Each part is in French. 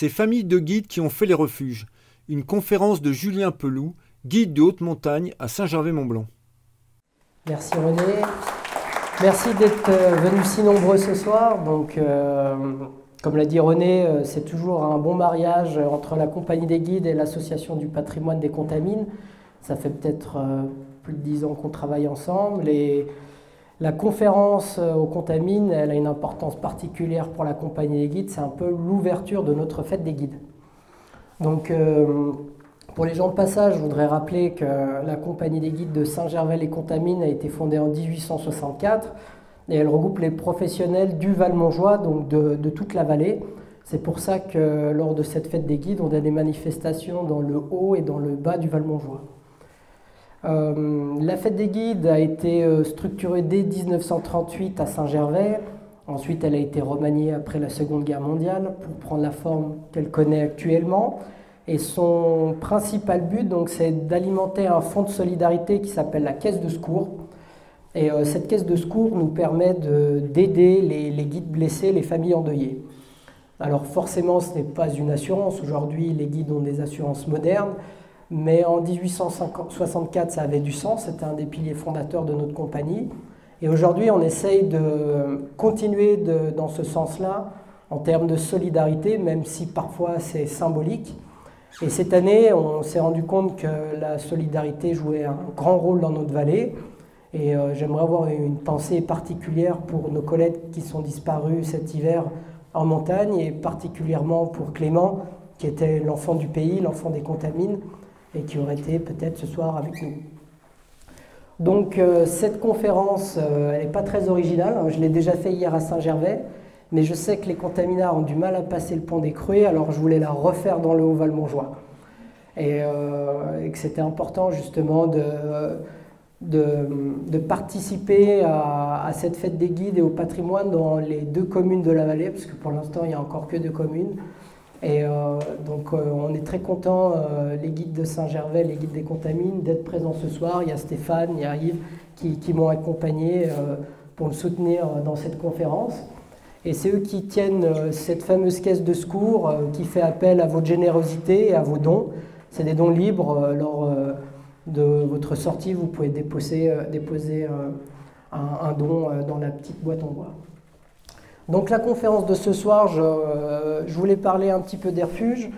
Ces familles de guides qui ont fait les refuges. Une conférence de Julien Peloux, guide de haute montagne à Saint-Gervais-Mont-Blanc. Merci René. Merci d'être euh, venus si nombreux ce soir. Donc, euh, comme l'a dit René, euh, c'est toujours un bon mariage entre la compagnie des guides et l'association du patrimoine des contamines. Ça fait peut-être plus de dix ans qu'on travaille ensemble. La conférence aux contamines, elle a une importance particulière pour la compagnie des guides. C'est un peu l'ouverture de notre fête des guides. Donc, pour les gens de passage, je voudrais rappeler que la compagnie des guides de Saint-Gervais-les-Contamines a été fondée en 1864 et elle regroupe les professionnels du Val-Montjoie, donc de, toute la vallée. C'est pour ça que lors de cette fête des guides, on a des manifestations dans le haut et dans le bas du Val-Montjoie. Euh, la fête des guides a été euh, structurée dès 1938 à Saint-Gervais. Ensuite, elle a été remaniée après la Seconde Guerre mondiale pour prendre la forme qu'elle connaît actuellement. Et son principal but, donc, c'est d'alimenter un fonds de solidarité qui s'appelle la caisse de secours. Et euh, cette caisse de secours nous permet d'aider les, les, guides blessés, les familles endeuillées. Alors forcément, ce n'est pas une assurance. Aujourd'hui, les guides ont des assurances modernes. Mais en 1864, ça avait du sens. C'était un des piliers fondateurs de notre compagnie. Et aujourd'hui, on essaye de continuer dans ce sens-là en termes de solidarité, même si parfois c'est symbolique. Et cette année, on s'est rendu compte que la solidarité jouait un grand rôle dans notre vallée. Et euh, j'aimerais avoir une pensée particulière pour nos collègues qui sont disparus cet hiver en montagne, et particulièrement pour Clément, qui était l'enfant du pays, l'enfant des contamines, et qui aurait été peut-être ce soir avec nous. Donc euh, cette conférence, euh, n'est pas très originale, je l'ai déjà fait hier à Saint-Gervais mais je sais que les contaminards ont du mal à passer le pont des Cruets, alors je voulais la refaire dans le Haut-Val-Montjoie. Et, euh, que c'était important justement de, de, participer à, cette fête des guides et au patrimoine dans les deux communes de la vallée, parce que pour l'instant il n'y a encore que deux communes. Et euh, donc euh, on est très contents, les guides de Saint-Gervais, les guides des contamines, d'être présents ce soir. Il y a Stéphane, il y a Yves qui, m'ont accompagné pour me soutenir dans cette conférence. Et c'est eux qui tiennent euh, cette fameuse caisse de secours euh, qui fait appel à votre générosité et à vos dons. C'est des dons libres. Euh, lors de votre sortie, vous pouvez déposer un, don dans la petite boîte en bois. Donc la conférence de ce soir, je, voulais parler un petit peu des refuges.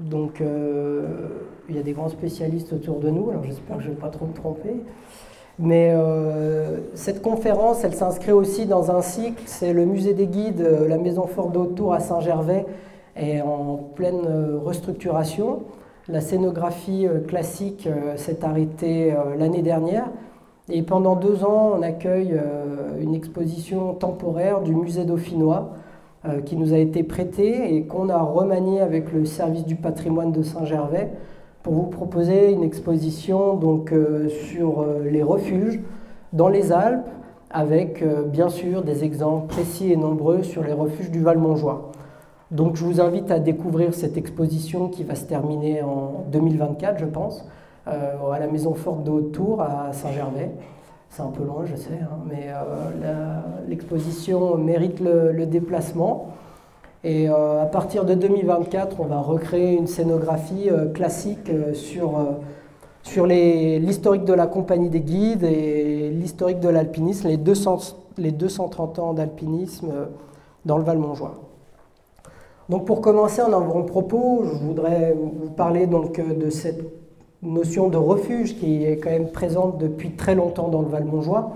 donc il y a des grands spécialistes autour de nous, alors j'espère que je ne vais pas trop me tromper. Mais euh, cette conférence, elle s'inscrit aussi dans un cycle. C'est le musée des guides, euh, la maison forte d'Autour à Saint-Gervais, est en pleine euh, restructuration. La scénographie classique s'est arrêtée l'année dernière. Et pendant deux ans, on accueille une exposition temporaire du musée dauphinois qui nous a été prêtée et qu'on a remaniée avec le service du patrimoine de Saint-Gervais pour vous proposer une exposition donc, euh, sur euh, les refuges dans les Alpes, avec euh, bien sûr des exemples précis et nombreux sur les refuges du Val-Montjoie. Donc je vous invite à découvrir cette exposition qui va se terminer en 2024, je pense, à la Maison Forte de Haute-Tour à Saint-Gervais. C'est un peu loin, je sais, hein, mais l'exposition mérite le déplacement. Et euh, à partir de 2024, on va recréer une scénographie euh, classique euh, sur, sur l'historique de la compagnie des guides et l'historique de l'alpinisme, les, les 230 ans d'alpinisme dans le Val-Montjoie. Donc pour commencer en avant-propos, je voudrais vous parler donc de cette notion de refuge qui est quand même présente depuis très longtemps dans le Val-Montjoie.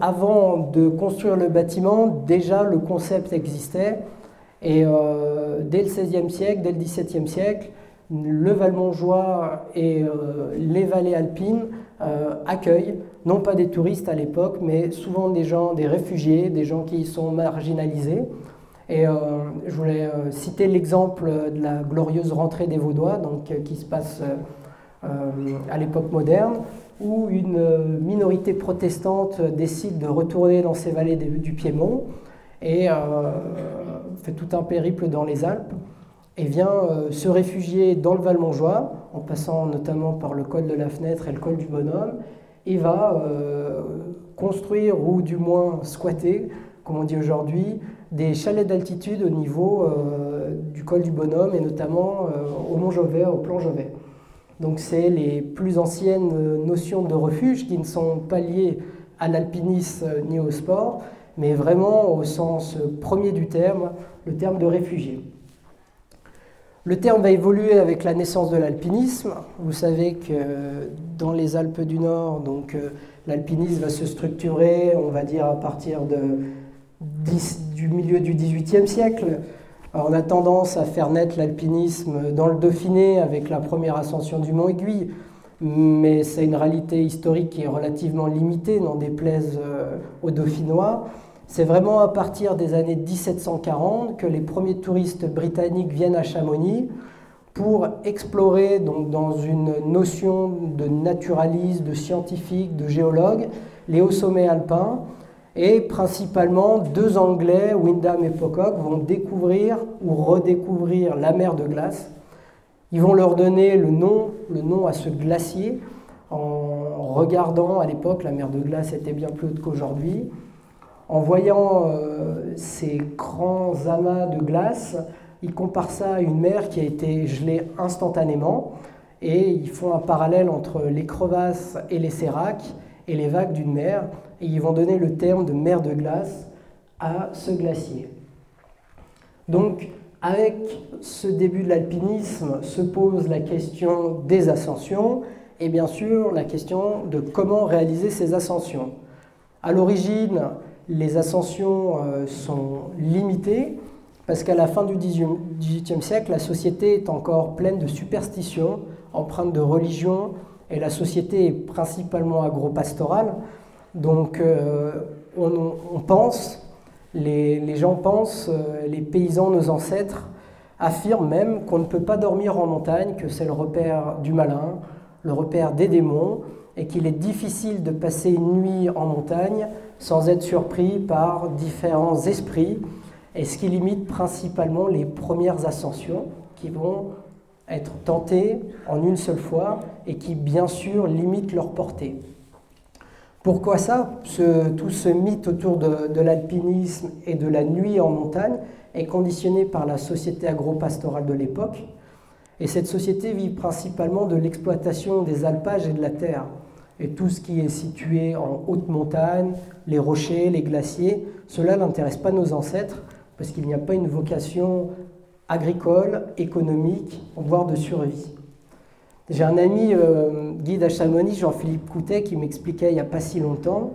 Avant de construire le bâtiment, déjà le concept existait. Et euh, dès le XVIe siècle, dès le XVIIe siècle, le Val-Montjoie et euh, les vallées alpines euh, accueillent, non pas des touristes à l'époque, mais souvent des gens, des réfugiés, des gens qui sont marginalisés. Et je voulais citer l'exemple de la glorieuse rentrée des Vaudois, donc, qui se passe à l'époque moderne, où une minorité protestante décide de retourner dans ces vallées du Piémont et fait tout un périple dans les Alpes et vient euh, se réfugier dans le Val-Montjoie, en passant notamment par le col de la Fenêtre et le col du Bonhomme, et va euh, construire, ou du moins squatter, comme on dit aujourd'hui, des chalets d'altitude au niveau euh, du col du Bonhomme et notamment euh, au Mont Jovet, au plan Jovet. Donc c'est les plus anciennes notions de refuge qui ne sont pas liées à l'alpinisme ni au sport, mais vraiment au sens premier du terme, le terme de réfugié. Le terme va évoluer avec la naissance de l'alpinisme. Vous savez que dans les Alpes du Nord, donc euh, l'alpinisme va se structurer, on va dire à partir de, du milieu du XVIIIe siècle. On a tendance à faire naître l'alpinisme dans le Dauphiné avec la première ascension du Mont Aiguille, mais c'est une réalité historique qui est relativement limitée, n'en déplaise euh, aux Dauphinois. C'est vraiment à partir des années 1740 que les premiers touristes britanniques viennent à Chamonix pour explorer dans une notion de naturaliste, de scientifique, de géologue, les hauts sommets alpins. Et principalement, deux Anglais, Wyndham et Pocock, vont découvrir ou redécouvrir la mer de glace. Ils vont leur donner le nom, le nom à ce glacier en regardant, à l'époque, la mer de glace était bien plus haute qu'aujourd'hui, en voyant euh, ces grands amas de glace, ils comparent ça à une mer qui a été gelée instantanément. Et ils font un parallèle entre les crevasses et les séracs et les vagues d'une mer et ils vont donner le terme de mer de glace à ce glacier. Donc, avec ce début de l'alpinisme se pose la question des ascensions et bien sûr la question de comment réaliser ces ascensions. À l'origine, les ascensions euh, sont limitées parce qu'à la fin du XVIIIe siècle, la société est encore pleine de superstitions, empreintes de religion, et la société est principalement agro-pastorale. Donc euh, on, pense, les, gens pensent, euh, les paysans, nos ancêtres, affirment même qu'on ne peut pas dormir en montagne, que c'est le repère du malin, le repère des démons, et qu'il est difficile de passer une nuit en montagne sans être surpris par différents esprits, et ce qui limite principalement les premières ascensions qui vont être tentées en une seule fois et qui bien sûr limitent leur portée. Pourquoi ça Tout ce mythe autour de, de l'alpinisme et de la nuit en montagne est conditionné par la société agro-pastorale de l'époque? Et cette société vit principalement de l'exploitation des alpages et de la terre et tout ce qui est situé en haute montagne, les rochers, les glaciers, cela n'intéresse pas nos ancêtres parce qu'il n'y a pas une vocation agricole, économique, voire de survie. J'ai un ami euh, guide à Chamonix, Jean-Philippe Coutet, qui m'expliquait il n'y a pas si longtemps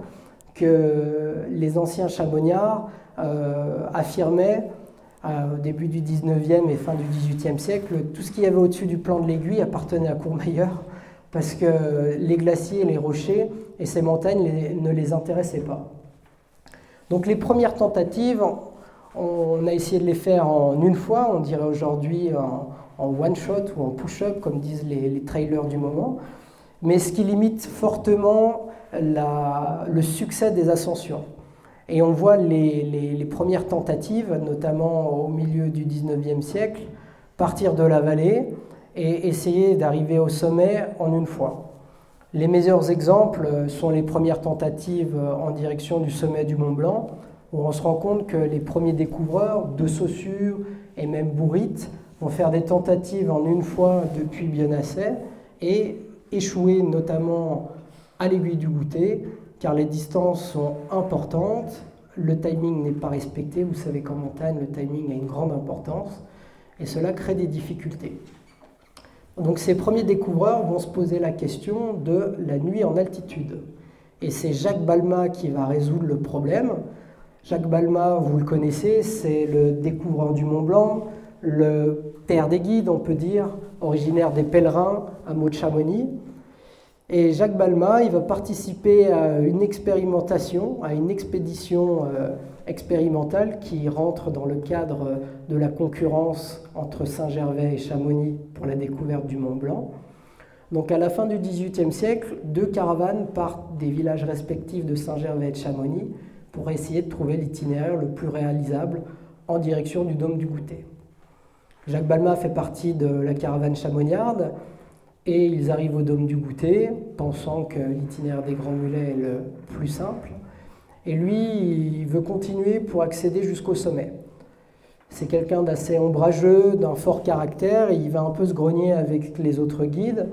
que les anciens chamoniards euh, affirmaient euh, au début du 19e et fin du 18e siècle, tout ce qu'il y avait au-dessus du plan de l'aiguille appartenait à Courmayeur parce que les glaciers, les rochers et ces montagnes ne les intéressaient pas. Donc les premières tentatives, on a essayé de les faire en une fois, on dirait aujourd'hui en, one-shot ou en push-up, comme disent les, trailers du moment, mais ce qui limite fortement le succès des ascensions. Et on voit les, les, premières tentatives, notamment au milieu du 19e siècle, partir de la vallée, et essayer d'arriver au sommet en une fois. Les meilleurs exemples sont les premières tentatives en direction du sommet du Mont Blanc, où on se rend compte que les premiers découvreurs de Saussure et même Bourrit vont faire des tentatives en une fois depuis bien assez et échouer notamment à l'aiguille du goûter, car les distances sont importantes, le timing n'est pas respecté, vous savez qu'en montagne, le timing a une grande importance, et cela crée des difficultés. Donc ces premiers découvreurs vont se poser la question de la nuit en altitude. Et c'est Jacques Balma qui va résoudre le problème. Jacques Balma, vous le connaissez, c'est le découvreur du Mont Blanc, le père des guides, on peut dire, originaire des pèlerins à Mont Chamonix. Et Jacques Balma, il va participer à une expérimentation, à une expédition euh, expérimentale qui rentre dans le cadre de la concurrence entre Saint-Gervais et Chamonix pour la découverte du Mont Blanc. Donc à la fin du XVIIIe siècle, deux caravanes partent des villages respectifs de Saint-Gervais et de Chamonix pour essayer de trouver l'itinéraire le plus réalisable en direction du Dôme du Goûter. Jacques Balma fait partie de la caravane chamoniarde et ils arrivent au Dôme du Goûter pensant que l'itinéraire des Grands Mulets est le plus simple. Et lui, il veut continuer pour accéder jusqu'au sommet. C'est quelqu'un d'assez ombrageux, d'un fort caractère, et il va un peu se grogner avec les autres guides,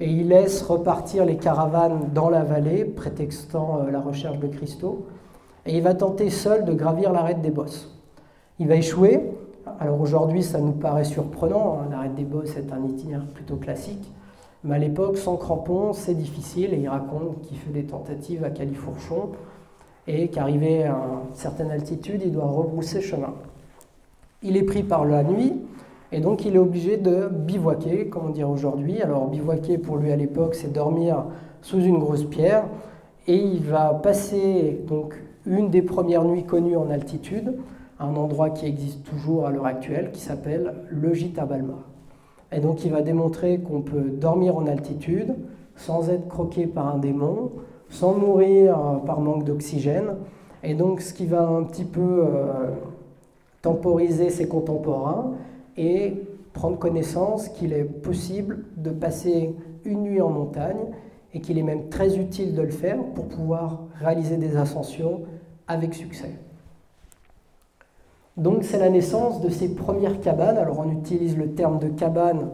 et il laisse repartir les caravanes dans la vallée, prétextant euh, la recherche de cristaux, et il va tenter seul de gravir l'arête des bosses. Il va échouer, alors aujourd'hui ça nous paraît surprenant, hein, l'arête des bosses est un itinéraire plutôt classique, mais à l'époque, sans crampons, c'est difficile, et il raconte qu'il fait des tentatives à Califourchon, et qu'arrivé à une certaine altitude, il doit rebrousser chemin. Il est pris par la nuit, et donc il est obligé de bivouaquer, comme on dirait aujourd'hui. Alors bivouaquer pour lui à l'époque, c'est dormir sous une grosse pierre, et il va passer donc une des premières nuits connues en altitude, un endroit qui existe toujours à l'heure actuelle, qui s'appelle le gîte Balma. Et donc il va démontrer qu'on peut dormir en altitude sans être croqué par un démon, sans mourir euh, par manque d'oxygène. Et donc ce qui va un petit peu euh, temporiser ses contemporains et prendre connaissance qu'il est possible de passer une nuit en montagne et qu'il est même très utile de le faire pour pouvoir réaliser des ascensions avec succès. Donc c'est la naissance de ces premières cabanes. Alors on utilise le terme de cabane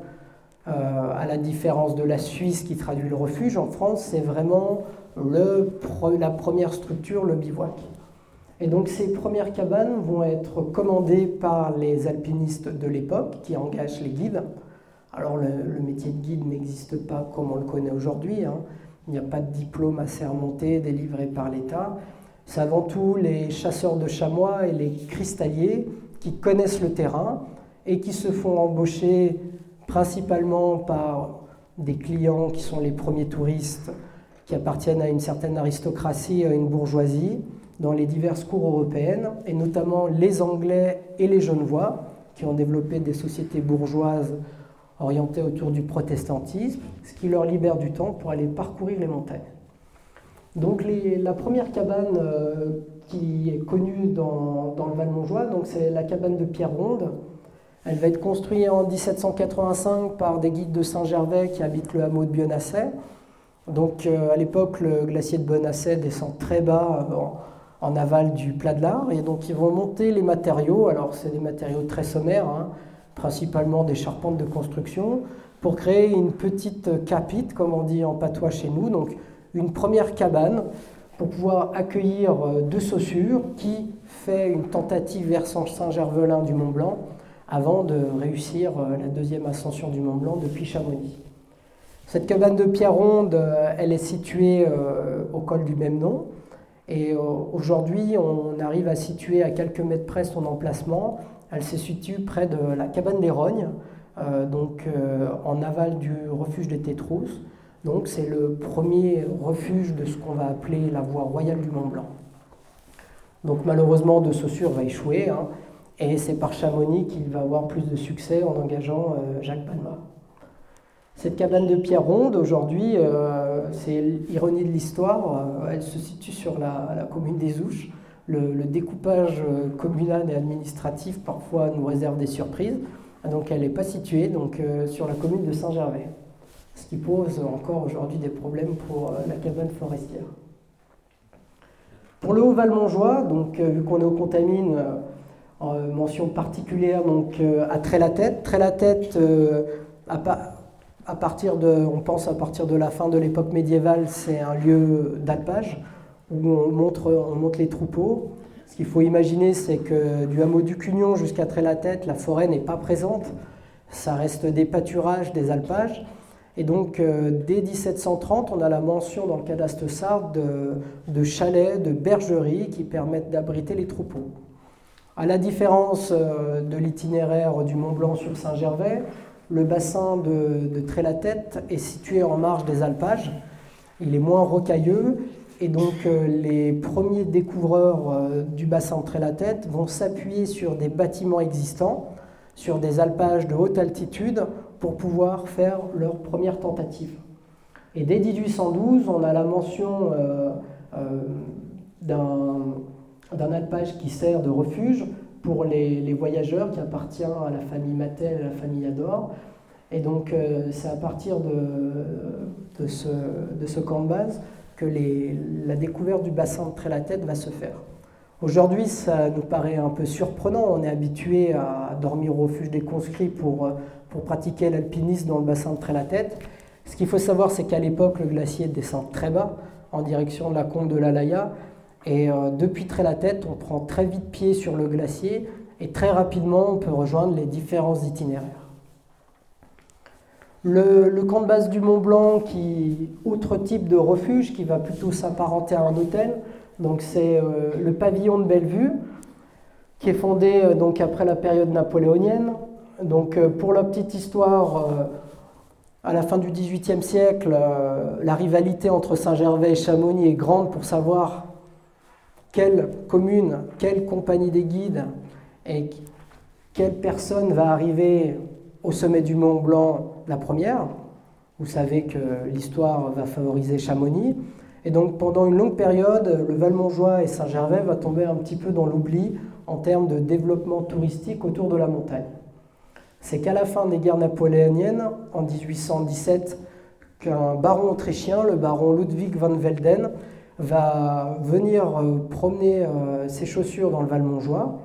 euh, à la différence de la Suisse qui traduit le refuge. En France, c'est vraiment la première structure, le bivouac. Et donc ces premières cabanes vont être commandées par les alpinistes de l'époque qui engagent les guides. Alors le, métier de guide n'existe pas comme on le connaît aujourd'hui. Hein. Il n'y a pas de diplôme à sermonter délivré par l'État. C'est avant tout les chasseurs de chamois et les cristalliers qui connaissent le terrain et qui se font embaucher principalement par des clients qui sont les premiers touristes qui appartiennent à une certaine aristocratie, à une bourgeoisie, dans les diverses cours européennes, et notamment les Anglais et les Genevois, qui ont développé des sociétés bourgeoises orientées autour du protestantisme, ce qui leur libère du temps pour aller parcourir les montagnes. Donc la première cabane euh, qui est connue dans, le Val-Montjoie, c'est la cabane de Pierre Ronde. Elle va être construite en 1785 par des guides de Saint-Gervais qui habitent le hameau de Bionasset. Donc euh, à l'époque, le glacier de Bonasset descend très bas euh, en, aval du plat de l'Ar, et donc ils vont monter les matériaux. Alors c'est des matériaux très sommaires, hein, principalement des charpentes de construction, pour créer une petite capite, comme on dit en patois chez nous, donc une première cabane pour pouvoir accueillir euh, deux Saussures qui fait une tentative vers Saint-Gervelin du Mont Blanc avant de réussir la deuxième ascension du Mont Blanc depuis Chamonix. Cette cabane de pierre ronde, euh, elle est située euh, au col du même nom. Et euh, aujourd'hui, on arrive à situer à quelques mètres près son emplacement. Elle se situe près de la cabane des Rognes, donc en aval du refuge des Tétrousses. Donc c'est le premier refuge de ce qu'on va appeler la voie royale du Mont Blanc. Donc malheureusement, De Saussure va échouer, hein, et c'est par Chamonix qu'il va avoir plus de succès en engageant Jacques Palma. Cette cabane de pierre ronde, aujourd'hui, euh, c'est l'ironie de l'histoire, euh, elle se situe sur la, commune des Ouches. Le, découpage euh, communal et administratif parfois nous réserve des surprises. Donc elle n'est pas située donc, sur la commune de Saint-Gervais, ce qui pose encore aujourd'hui des problèmes pour la cabane forestière. Pour le Haut-Val-Montjoie, donc vu qu'on est au Contamine, mention particulière donc à Trait-la-Tête. Trait-la-Tête à partir de, on pense à partir de la fin de l'époque médiévale, c'est un lieu d'alpage où on, montre, on monte les troupeaux. Ce qu'il faut imaginer, c'est que du hameau du Cugnon jusqu'à Trait-la-Tête, la forêt n'est pas présente. Ça reste des pâturages, des alpages. Et donc, euh, dès 1730, on a la mention dans le cadastre sarde de, chalets, de bergeries qui permettent d'abriter les troupeaux. À la différence euh, de l'itinéraire du Mont Blanc sur Saint-Gervais, le bassin de, de Trait-la-Tête est situé en marge des alpages. Il est moins rocailleux et donc euh, les premiers découvreurs du bassin de Trait-la-Tête vont s'appuyer sur des bâtiments existants, sur des alpages de haute altitude pour pouvoir faire leur première tentative. Et dès 1812, on a la mention euh, d'un alpage qui sert de refuge pour les, voyageurs qui appartient à la famille Mattel et à la famille Ador. Et donc euh, c'est à partir de, ce, de, ce, camp de base que la découverte du bassin de Trait-la-Tête va se faire. Aujourd'hui, ça nous paraît un peu surprenant. On est habitué à dormir au refuge des conscrits pour, pour pratiquer l'alpinisme dans le bassin de Trélatête. Ce qu'il faut savoir, c'est qu'à l'époque, le glacier descend très bas en direction de la combe de l'Alaya. Et euh, depuis Trélatête, on prend très vite pied sur le glacier et très rapidement, on peut rejoindre les différents itinéraires. Le, camp de base du Mont Blanc, qui, autre type de refuge, qui va plutôt s'apparenter à un hôtel, donc c'est euh, le pavillon de Bellevue, qui est fondé euh, donc après la période napoléonienne. Donc euh, pour la petite histoire, à la fin du XVIIIe siècle, la rivalité entre Saint-Gervais et Chamonix est grande pour savoir quelle commune, quelle compagnie des guides et quelle personne va arriver au sommet du Mont Blanc la première. Vous savez que l'histoire va favoriser Chamonix. Et donc pendant une longue période, le Valmontjoie et Saint-Gervais va tomber un petit peu dans l'oubli en termes de développement touristique autour de la montagne. C'est qu'à la fin des guerres napoléoniennes, en 1817, qu'un baron autrichien, le baron Ludwig van Velden, va venir euh, promener euh, ses chaussures dans le Valmontjoie.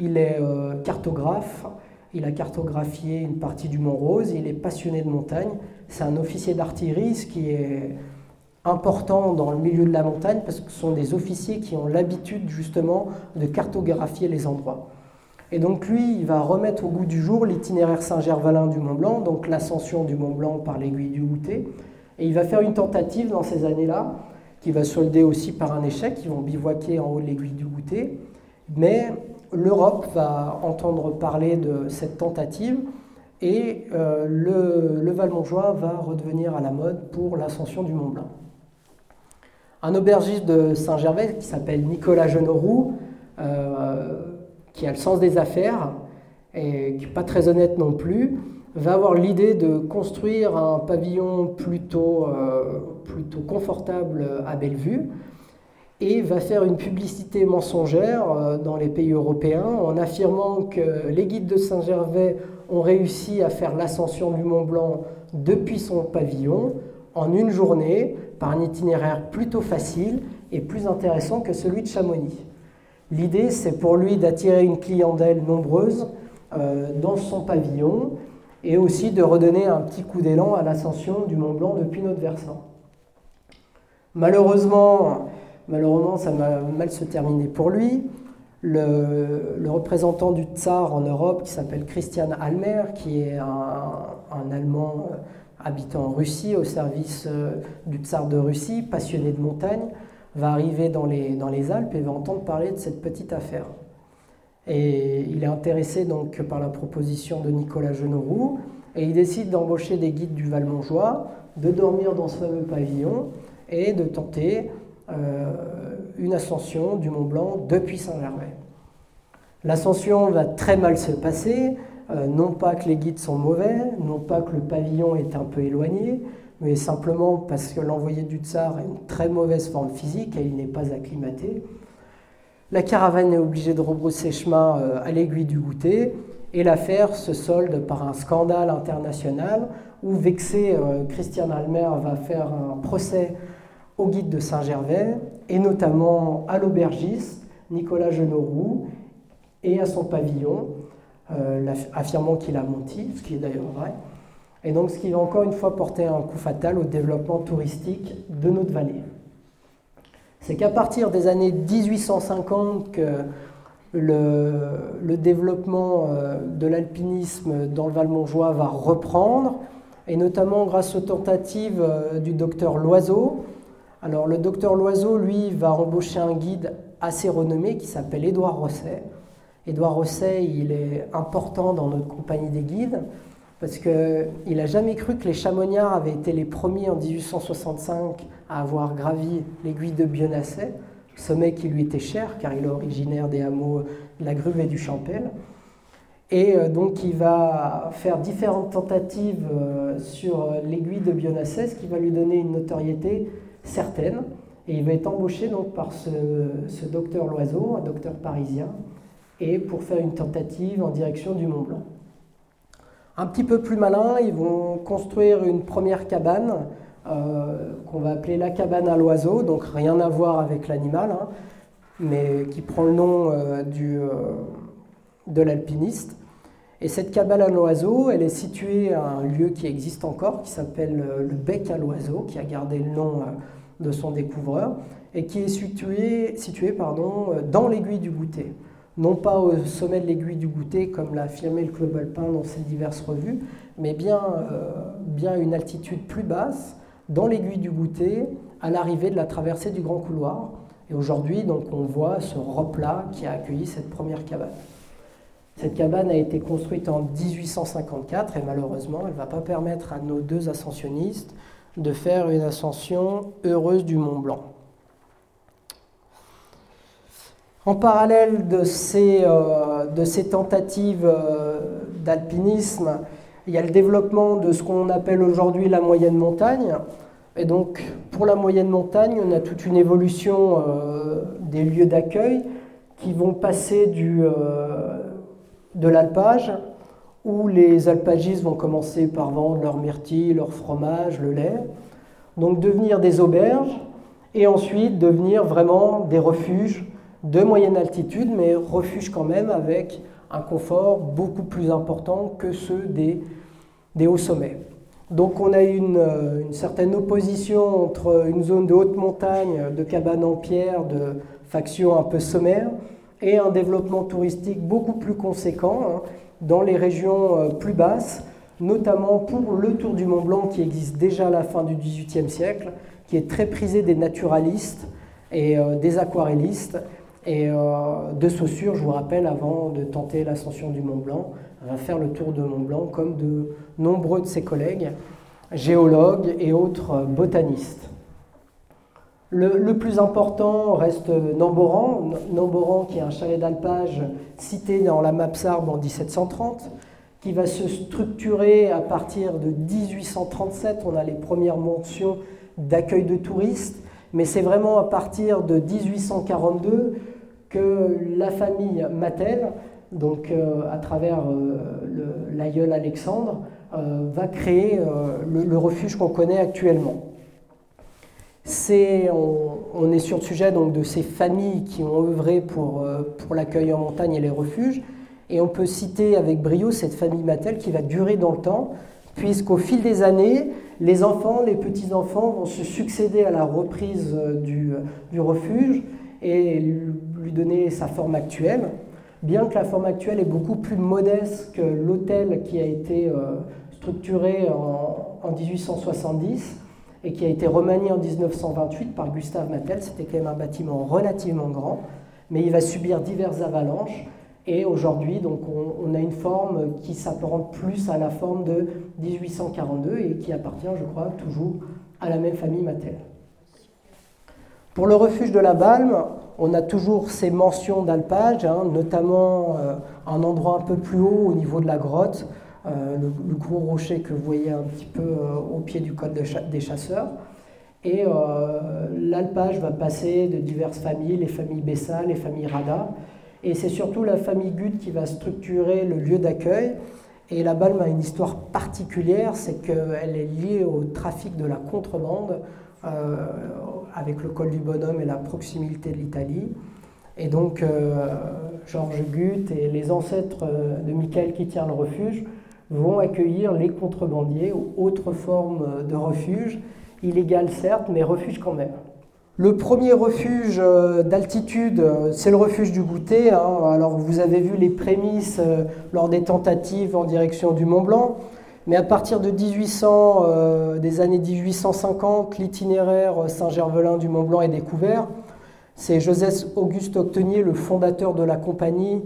Il est euh, cartographe, il a cartographié une partie du Mont Rose, il est passionné de montagne. C'est un officier d'artillerie, ce qui est important dans le milieu de la montagne parce que ce sont des officiers qui ont l'habitude justement de cartographier les endroits. Et donc lui, il va remettre au goût du jour l'itinéraire Saint-Gervalin du Mont Blanc, donc l'ascension du Mont Blanc par l'aiguille du Goutet. Et il va faire une tentative dans ces années-là, qui va solder aussi par un échec. Ils vont bivouaquer en haut de l'aiguille du Goutet. Mais l'Europe va entendre parler de cette tentative et euh, le, le Valmontjoie va redevenir à la mode pour l'ascension du Mont Blanc. Un aubergiste de Saint-Gervais qui s'appelle Nicolas Genoroux, euh, qui a le sens des affaires et qui n'est pas très honnête non plus, va avoir l'idée de construire un pavillon plutôt, euh, plutôt confortable à Bellevue et va faire une publicité mensongère euh, dans les pays européens en affirmant que les guides de Saint-Gervais ont réussi à faire l'ascension du Mont Blanc depuis son pavillon en une journée par un itinéraire plutôt facile et plus intéressant que celui de Chamonix. L'idée, c'est pour lui d'attirer une clientèle nombreuse euh, dans son pavillon et aussi de redonner un petit coup d'élan à l'ascension du Mont Blanc depuis notre versant. Malheureusement, Malheureusement, ça va mal se terminer pour lui. Le, représentant du tsar en Europe, qui s'appelle Christian Almer, qui est un, Allemand euh, habitant en Russie, au service euh, du tsar de Russie, passionné de montagne, va arriver dans les, Alpes et va entendre parler de cette petite affaire. Et il est intéressé donc par la proposition de Nicolas Genoroux et il décide d'embaucher des guides du Valmontjoie, de dormir dans ce fameux pavillon et de tenter euh, une ascension du Mont Blanc depuis Saint-Gervais. L'ascension va très mal se passer, euh, non pas que les guides sont mauvais, non pas que le pavillon est un peu éloigné, mais simplement parce que l'envoyé du tsar a une très mauvaise forme physique et il n'est pas acclimaté. La caravane est obligée de rebrousser chemin euh, à l'aiguille du goûter et l'affaire se solde par un scandale international où, vexé, Christian Almer va faire un procès au guide de Saint-Gervais et notamment à l'aubergiste Nicolas Genoroux et à son pavillon, euh, affirmant qu'il a menti, ce qui est d'ailleurs vrai. Et donc ce qui va encore une fois porter un coup fatal au développement touristique de notre vallée. C'est qu'à partir des années 1850 que le, développement euh, de l'alpinisme dans le Val-Montjoie va reprendre, et notamment grâce aux tentatives euh, du docteur Loiseau, alors le docteur Loiseau, lui, va embaucher un guide assez renommé qui s'appelle Édouard Rosset. Édouard Rosset, il est important dans notre compagnie des guides parce qu'il n'a jamais cru que les chamoniards avaient été les premiers en 1865 à avoir gravi l'aiguille de Bionasset, sommet qui lui était cher car il est originaire des hameaux de la Gruve et du Champel. Et euh, donc il va faire différentes tentatives euh, sur l'aiguille de Bionasset, ce qui va lui donner une notoriété certaines. Et il va être embauché donc par ce, docteur Loiseau, un docteur parisien, et pour faire une tentative en direction du Mont Blanc. Un petit peu plus malin, ils vont construire une première cabane euh, qu'on va appeler la cabane à l'oiseau, donc rien à voir avec l'animal, hein, mais qui prend le nom du, de l'alpiniste. Et cette cabane à l'oiseau, elle est située à un lieu qui existe encore, qui s'appelle le bec à l'oiseau, qui a gardé le nom de son découvreur, et qui est situé, dans l'aiguille du goûter. Non pas au sommet de l'aiguille du goûter, comme l'a affirmé le Club alpin dans ses diverses revues, mais bien, euh, une altitude plus basse, dans l'aiguille du goûter, à l'arrivée de la traversée du grand couloir. Et aujourd'hui, on voit ce replat qui a accueilli cette première cabane. Cette cabane a été construite en 1854 et malheureusement, elle ne va pas permettre à nos deux ascensionnistes de faire une ascension heureuse du Mont Blanc. En parallèle de ces, euh, tentatives euh, d'alpinisme, il y a le développement de ce qu'on appelle aujourd'hui la moyenne montagne. Et donc, pour la moyenne montagne, on a toute une évolution euh, des lieux d'accueil qui vont passer du, de l'alpage, où les alpagistes vont commencer par vendre leur myrtille, leur fromage, le lait, donc devenir des auberges, et ensuite devenir vraiment des refuges de moyenne altitude, mais refuges quand même avec un confort beaucoup plus important que ceux des, hauts sommets. Donc on a une, une, certaine opposition entre une zone de haute montagne, de cabanes en pierre, de factions un peu sommaires, et un développement touristique beaucoup plus conséquent hein, dans les régions euh, plus basses, notamment pour le Tour du Mont Blanc qui existe déjà à la fin du XVIIIe siècle, qui est très prisé des naturalistes et euh, des aquarellistes. Et euh, de Saussure, je vous rappelle, avant de tenter l'ascension du Mont Blanc, va faire le tour de Mont Blanc comme de nombreux de ses collègues, géologues et autres botanistes. Le, plus important reste Namboran, Namboran qui est un chalet d'alpage cité dans la map Sarbe en 1730, qui va se structurer à partir de 1837. On a les premières mentions d'accueil de touristes, mais c'est vraiment à partir de 1842 que la famille Mattel, donc euh, à travers euh, l'aïeul Alexandre, euh, va créer le refuge qu'on connaît actuellement on, est sur le sujet donc, de ces familles qui ont œuvré pour, pour l'accueil en montagne et les refuges. Et on peut citer avec brio cette famille Mattel qui va durer dans le temps, puisqu'au fil des années, les enfants, les petits-enfants vont se succéder à la reprise du, refuge lui donner sa forme actuelle. Bien que la forme actuelle est beaucoup plus modeste que l'hôtel qui a été euh, structuré en, en 1870, et qui a été remanié en 1928 par Gustave Mattel. C'était quand même un bâtiment relativement grand, mais il va subir diverses avalanches. Et aujourd'hui, donc, on, a une forme qui s'apparente plus à la forme de 1842 et qui appartient, je crois, toujours à la même famille Mattel. Pour le refuge de la Balme, on a toujours ces mentions d'alpage, hein, notamment euh, un endroit un peu plus haut au niveau de la grotte, euh, le, gros rocher que vous voyez un petit peu euh, au pied du col des chasseurs. Et l'alpage va passer de diverses familles, les familles Bessa, les familles Rada. Et c'est surtout la famille Gut qui va structurer le lieu d'accueil. Et la Balme a une histoire particulière, c'est qu'elle est liée au trafic de la contrebande avec le col du Bonhomme et la proximité de l'Italie. Et donc, Georges Gut et les ancêtres de Michael qui tient le refuge vont accueillir les contrebandiers ou autres formes de refuge, illégal certes, mais refuge quand même. Le premier refuge euh, d'altitude, euh, c'est le refuge du goûter. Hein. Alors vous avez vu les prémices euh, lors des tentatives en direction du Mont Blanc, mais à partir de 1800, des années 1850, l'itinéraire Saint-Gervelin du Mont Blanc est découvert. C'est Joseph Auguste Octenier, le fondateur de la compagnie,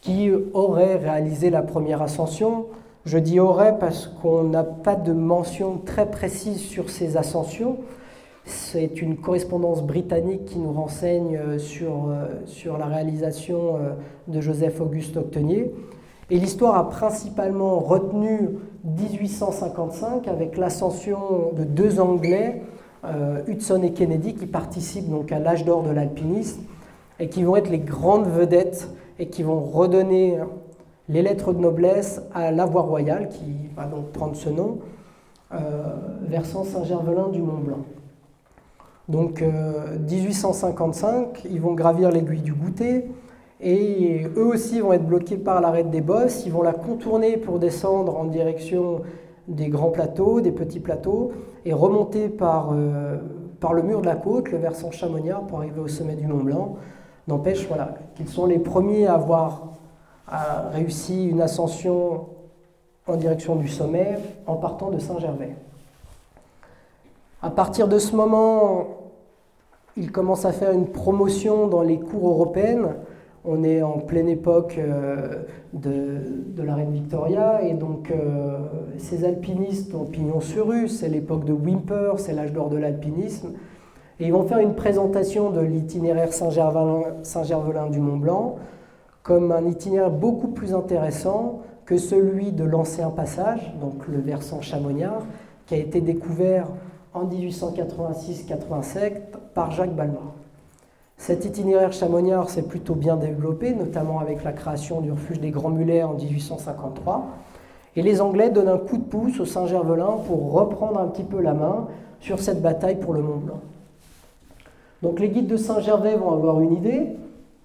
qui aurait réalisé la première ascension. Je dis aurait parce qu'on n'a pas de mention très précise sur ces ascensions. C'est une correspondance britannique qui nous renseigne euh, sur, euh, sur la réalisation euh, de Joseph Auguste Octenier. Et l'histoire a principalement retenu 1855 avec l'ascension de deux Anglais, Hudson et Kennedy, qui participent donc à l'âge d'or de l'alpinisme et qui vont être les grandes vedettes et qui vont redonner les lettres de noblesse à la voie royale, qui va donc prendre ce nom, euh, versant Saint-Gervelin du Mont Blanc. Donc 1855, ils vont gravir l'aiguille du goûter et eux aussi vont être bloqués par l'arête des bosses. Ils vont la contourner pour descendre en direction des grands plateaux, des petits plateaux et remonter par, par le mur de la côte, le versant Chamonniard, pour arriver au sommet du Mont Blanc. N'empêche voilà, qu'ils sont les premiers à avoir réussi une ascension en direction du sommet en partant de Saint-Gervais. À partir de ce moment, il commence à faire une promotion dans les cours européennes. On est en pleine époque euh, de, la reine Victoria et donc euh, ces alpinistes ont pignon sur rue, c'est l'époque de Wimper, c'est l'âge d'or de l'alpinisme. Et ils vont faire une présentation de l'itinéraire Saint-Gervelin du Mont Blanc comme un itinéraire beaucoup plus intéressant que celui de l'ancien passage, donc le versant Chamonniard, qui a été découvert en 1886-87 par Jacques Balmar. Cet itinéraire Chamonniard s'est plutôt bien développé, notamment avec la création du refuge des Grands Mulets en 1853. Et les Anglais donnent un coup de pouce au Saint-Gervelin pour reprendre un petit peu la main sur cette bataille pour le Mont Blanc. Donc les guides de Saint-Gervais vont avoir une idée,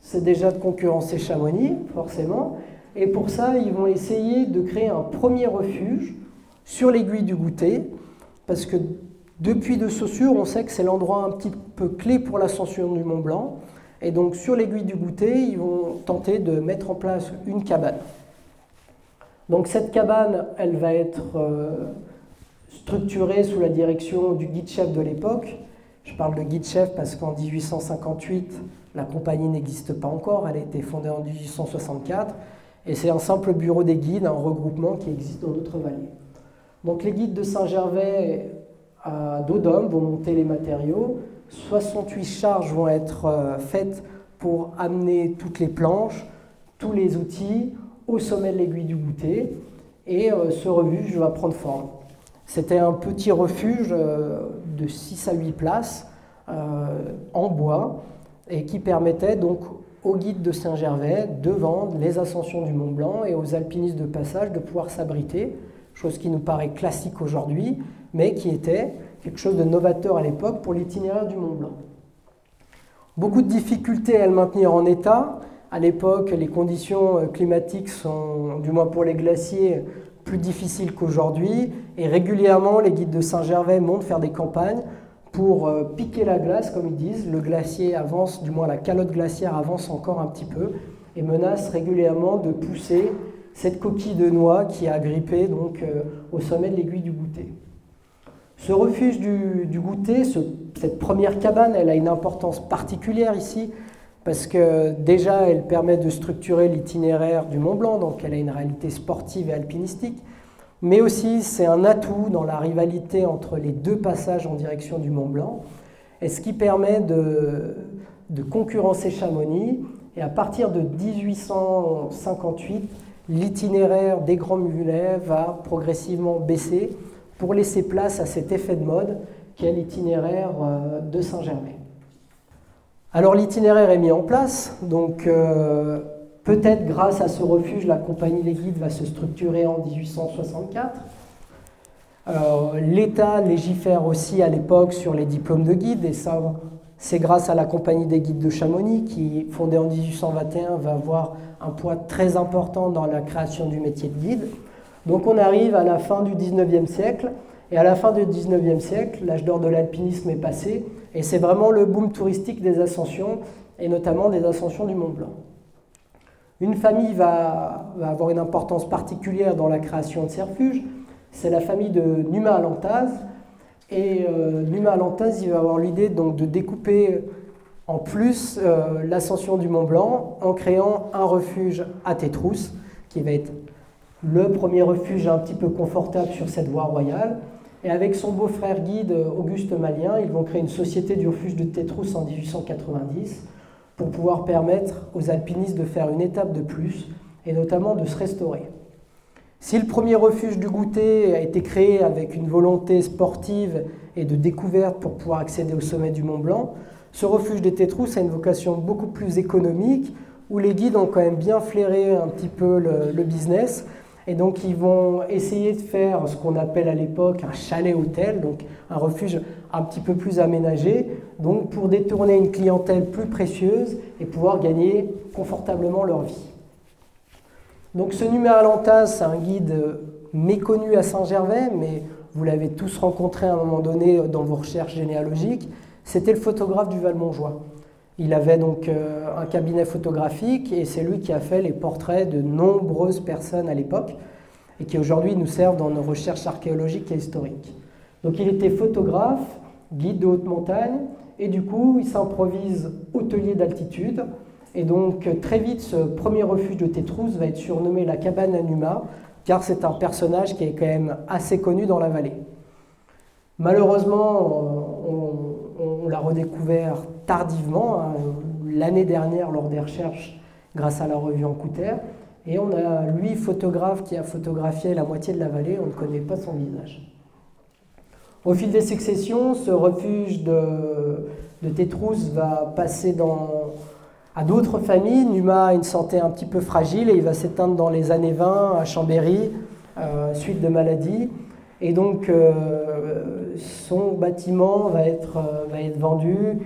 c'est déjà de concurrencer Chamonix, forcément, et pour ça, ils vont essayer de créer un premier refuge sur l'aiguille du goûter, parce que depuis de Saussure, on sait que c'est l'endroit un petit peu clé pour l'ascension du Mont Blanc. Et donc sur l'aiguille du goûter, ils vont tenter de mettre en place une cabane. Donc cette cabane, elle va être euh, structurée sous la direction du guide-chef de l'époque. Je parle de guide-chef parce qu'en 1858, la compagnie n'existe pas encore, elle a été fondée en 1864. Et c'est un simple bureau des guides, un regroupement qui existe dans d'autres vallées. Donc les guides de Saint-Gervais à Dodome vont monter les matériaux. 68 charges vont être euh, faites pour amener toutes les planches, tous les outils au sommet de l'aiguille du goûter. Et euh, ce refuge va prendre forme. C'était un petit refuge euh, de 6 à 8 places en bois et qui permettait donc aux guides de Saint-Gervais de vendre les ascensions du Mont Blanc et aux alpinistes de passage de pouvoir s'abriter, chose qui nous paraît classique aujourd'hui, mais qui était quelque chose de novateur à l'époque pour l'itinéraire du Mont Blanc. Beaucoup de difficultés à le maintenir en état. À l'époque, les conditions euh, climatiques sont, du moins pour les glaciers, plus difficiles qu'aujourd'hui. Et régulièrement, les guides de Saint-Gervais montent faire des campagnes pour euh, piquer la glace, comme ils disent. Le glacier avance, du moins la calotte glaciaire avance encore un petit peu et menace régulièrement de pousser cette coquille de noix qui a grippé donc, euh, au sommet de l'aiguille du goûter. Ce refuge du, goûter, cette première cabane, elle a une importance particulière ici parce que déjà elle permet de structurer l'itinéraire du Mont Blanc, donc elle a une réalité sportive et alpinistique mais aussi c'est un atout dans la rivalité entre les deux passages en direction du Mont Blanc, et ce qui permet de, concurrencer Chamonix. Et à partir de 1858, l'itinéraire des Grands Mulets va progressivement baisser pour laisser place à cet effet de mode qui est l'itinéraire euh, de Saint-Germain. Alors l'itinéraire est mis en place, donc euh, Peut-être grâce à ce refuge, la compagnie des guides va se structurer en 1864. L'État légifère aussi à l'époque sur les diplômes de guide, et ça, c'est grâce à la compagnie des guides de Chamonix, qui, fondée en 1821, va avoir un poids très important dans la création du métier de guide. Donc on arrive à la fin du 19e siècle, et à la fin du 19e siècle, l'âge d'or de l'alpinisme est passé, et c'est vraiment le boom touristique des ascensions, et notamment des ascensions du Mont Blanc. Une famille va, avoir une importance particulière dans la création de ces refuges, c'est la famille de Numa Alantaz. Et euh, Numa Alantaz, va avoir l'idée donc de découper en plus euh, l'ascension du Mont Blanc en créant un refuge à Tétrousse, qui va être le premier refuge un petit peu confortable sur cette voie royale. Et avec son beau-frère guide Auguste Malien, ils vont créer une société du refuge de Tétrousse en 1890 pour pouvoir permettre aux alpinistes de faire une étape de plus et notamment de se restaurer. Si le premier refuge du goûter a été créé avec une volonté sportive et de découverte pour pouvoir accéder au sommet du Mont Blanc, ce refuge des Tétrousses a une vocation beaucoup plus économique où les guides ont quand même bien flairé un petit peu le, business Et donc ils vont essayer de faire ce qu'on appelle à l'époque un chalet-hôtel, donc un refuge un petit peu plus aménagé, donc pour détourner une clientèle plus précieuse et pouvoir gagner confortablement leur vie. Donc ce numéro Alantas, c'est un guide méconnu à Saint-Gervais, mais vous l'avez tous rencontré à un moment donné dans vos recherches généalogiques. C'était le photographe du Val-Montjoie. Il avait donc euh, un cabinet photographique et c'est lui qui a fait les portraits de nombreuses personnes à l'époque et qui aujourd'hui nous servent dans nos recherches archéologiques et historiques. Donc il était photographe, guide de haute montagne et du coup il s'improvise hôtelier d'altitude. Et donc très vite ce premier refuge de Tétrousse va être surnommé la cabane à Numa car c'est un personnage qui est quand même assez connu dans la vallée. Malheureusement, on, l'a redécouvert tardivement, hein, l'année dernière lors des recherches grâce à la revue en Et on a lui, photographe, qui a photographié la moitié de la vallée, on ne connaît pas son visage. Au fil des successions, ce refuge de, de va passer dans, à d'autres familles. Numa a une santé un petit peu fragile et il va s'éteindre dans les années 20 à Chambéry, euh, suite de maladie. Et donc, euh, son bâtiment va être, euh, va être vendu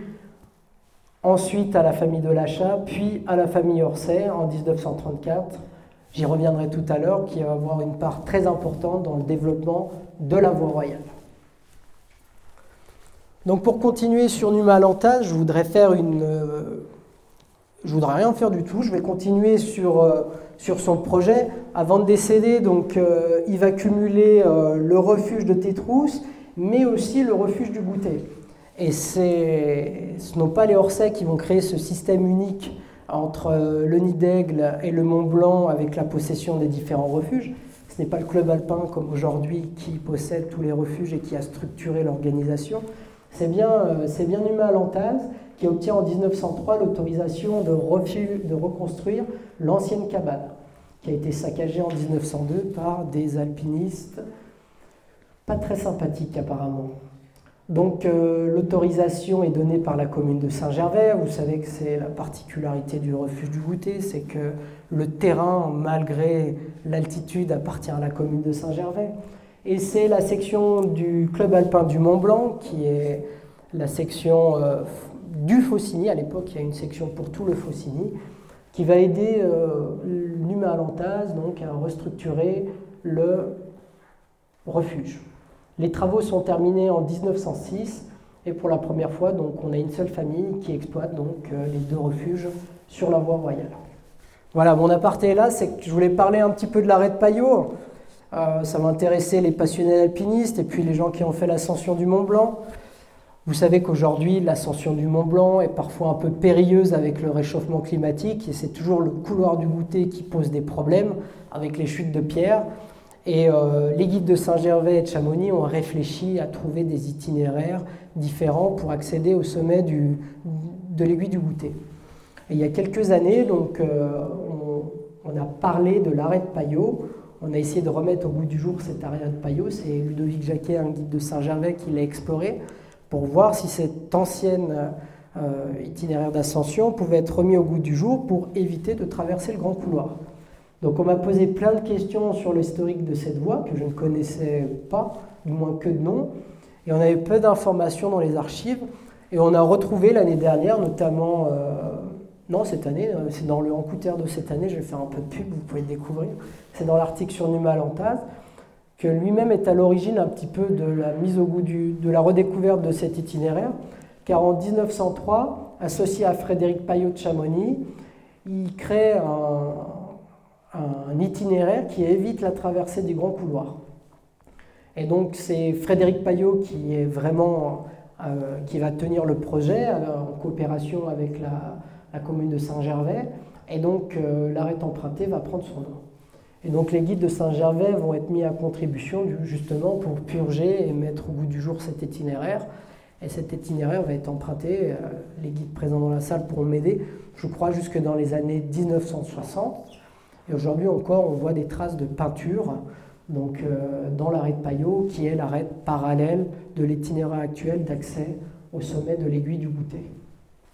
ensuite à la famille de l'achat, puis à la famille Orsay en 1934. J'y reviendrai tout à l'heure, qui va avoir une part très importante dans le développement de la voie royale. Donc pour continuer sur Numa Lantage, je voudrais faire une... Euh, je voudrais rien faire du tout, je vais continuer sur sur son projet. Avant de décéder, donc, euh, il va cumuler euh, le refuge de Tétrousse, mais aussi le refuge du goûter. Et ce n'ont pas les Orsay qui vont créer ce système unique entre euh, le Nid d'Aigle et le Mont Blanc avec la possession des différents refuges. Ce n'est pas le club alpin comme aujourd'hui qui possède tous les refuges et qui a structuré l'organisation. C'est bien, c'est bien Lantaz qui obtient en 1903 l'autorisation de, de reconstruire l'ancienne cabane, qui a été saccagée en 1902 par des alpinistes pas très sympathiques apparemment. Donc euh, l'autorisation est donnée par la commune de Saint-Gervais. Vous savez que c'est la particularité du refuge du goûter, c'est que le terrain, malgré l'altitude, appartient à la commune de Saint-Gervais. Et c'est la section du club alpin du Mont Blanc, qui est la section euh, du Faucigny. À l'époque, il y a une section pour tout le Faucigny qui va aider euh, Alantaz donc, à restructurer le refuge. Les travaux sont terminés en 1906 et pour la première fois, donc, on a une seule famille qui exploite donc, euh, les deux refuges sur la voie royale. Voilà, mon aparté là, c'est que je voulais parler un petit peu de l'arrêt de Payot. Euh, ça va intéresser les passionnés alpinistes et puis les gens qui ont fait l'ascension du Mont Blanc. Vous savez qu'aujourd'hui, l'ascension du Mont Blanc est parfois un peu périlleuse avec le réchauffement climatique et c'est toujours le couloir du goûter qui pose des problèmes avec les chutes de pierre. Et euh, les guides de Saint-Gervais et de Chamonix ont réfléchi à trouver des itinéraires différents pour accéder au sommet de l'aiguille du goûter. il y a quelques années, donc, euh, on, a parlé de l'arrêt de Payot. On a essayé de remettre au bout du jour cet arrêt de Payot. C'est Ludovic Jacquet, un guide de Saint-Gervais, qui l'a exploré pour voir si cette ancienne euh, itinéraire d'ascension pouvait être remis au goût du jour pour éviter de traverser le grand couloir. Donc on m'a posé plein de questions sur l'historique de cette voie que je ne connaissais pas, du moins que de nom, et on avait peu d'informations dans les archives, et on a retrouvé l'année dernière, notamment, euh, non cette année, euh, c'est dans le Encouter de cette année, je vais faire un peu de pub, vous pouvez le découvrir, c'est dans l'article sur Numa Lantaz, que lui-même est à l'origine un petit peu de la mise au goût de la redécouverte de cet itinéraire, car en 1903, associé à Frédéric Payot de Chamonix, il crée un, itinéraire qui évite la traversée des grands couloirs. Et donc c'est Frédéric Payot qui est vraiment euh, qui va tenir le projet en coopération avec la, commune de Saint-Gervais. Et donc euh, l'arrêt emprunté va prendre son nom. Et donc les guides de Saint-Gervais vont être mis à contribution justement pour purger et mettre au goût du jour cet itinéraire. Et cet itinéraire va être emprunté, euh, les guides présents dans la salle pourront m'aider, je crois jusque dans les années 1960. Et aujourd'hui encore, on voit des traces de peinture donc, euh, dans l'arrêt de Payot, qui est l'arrêt parallèle de l'itinéraire actuel d'accès au sommet de l'aiguille du goûter.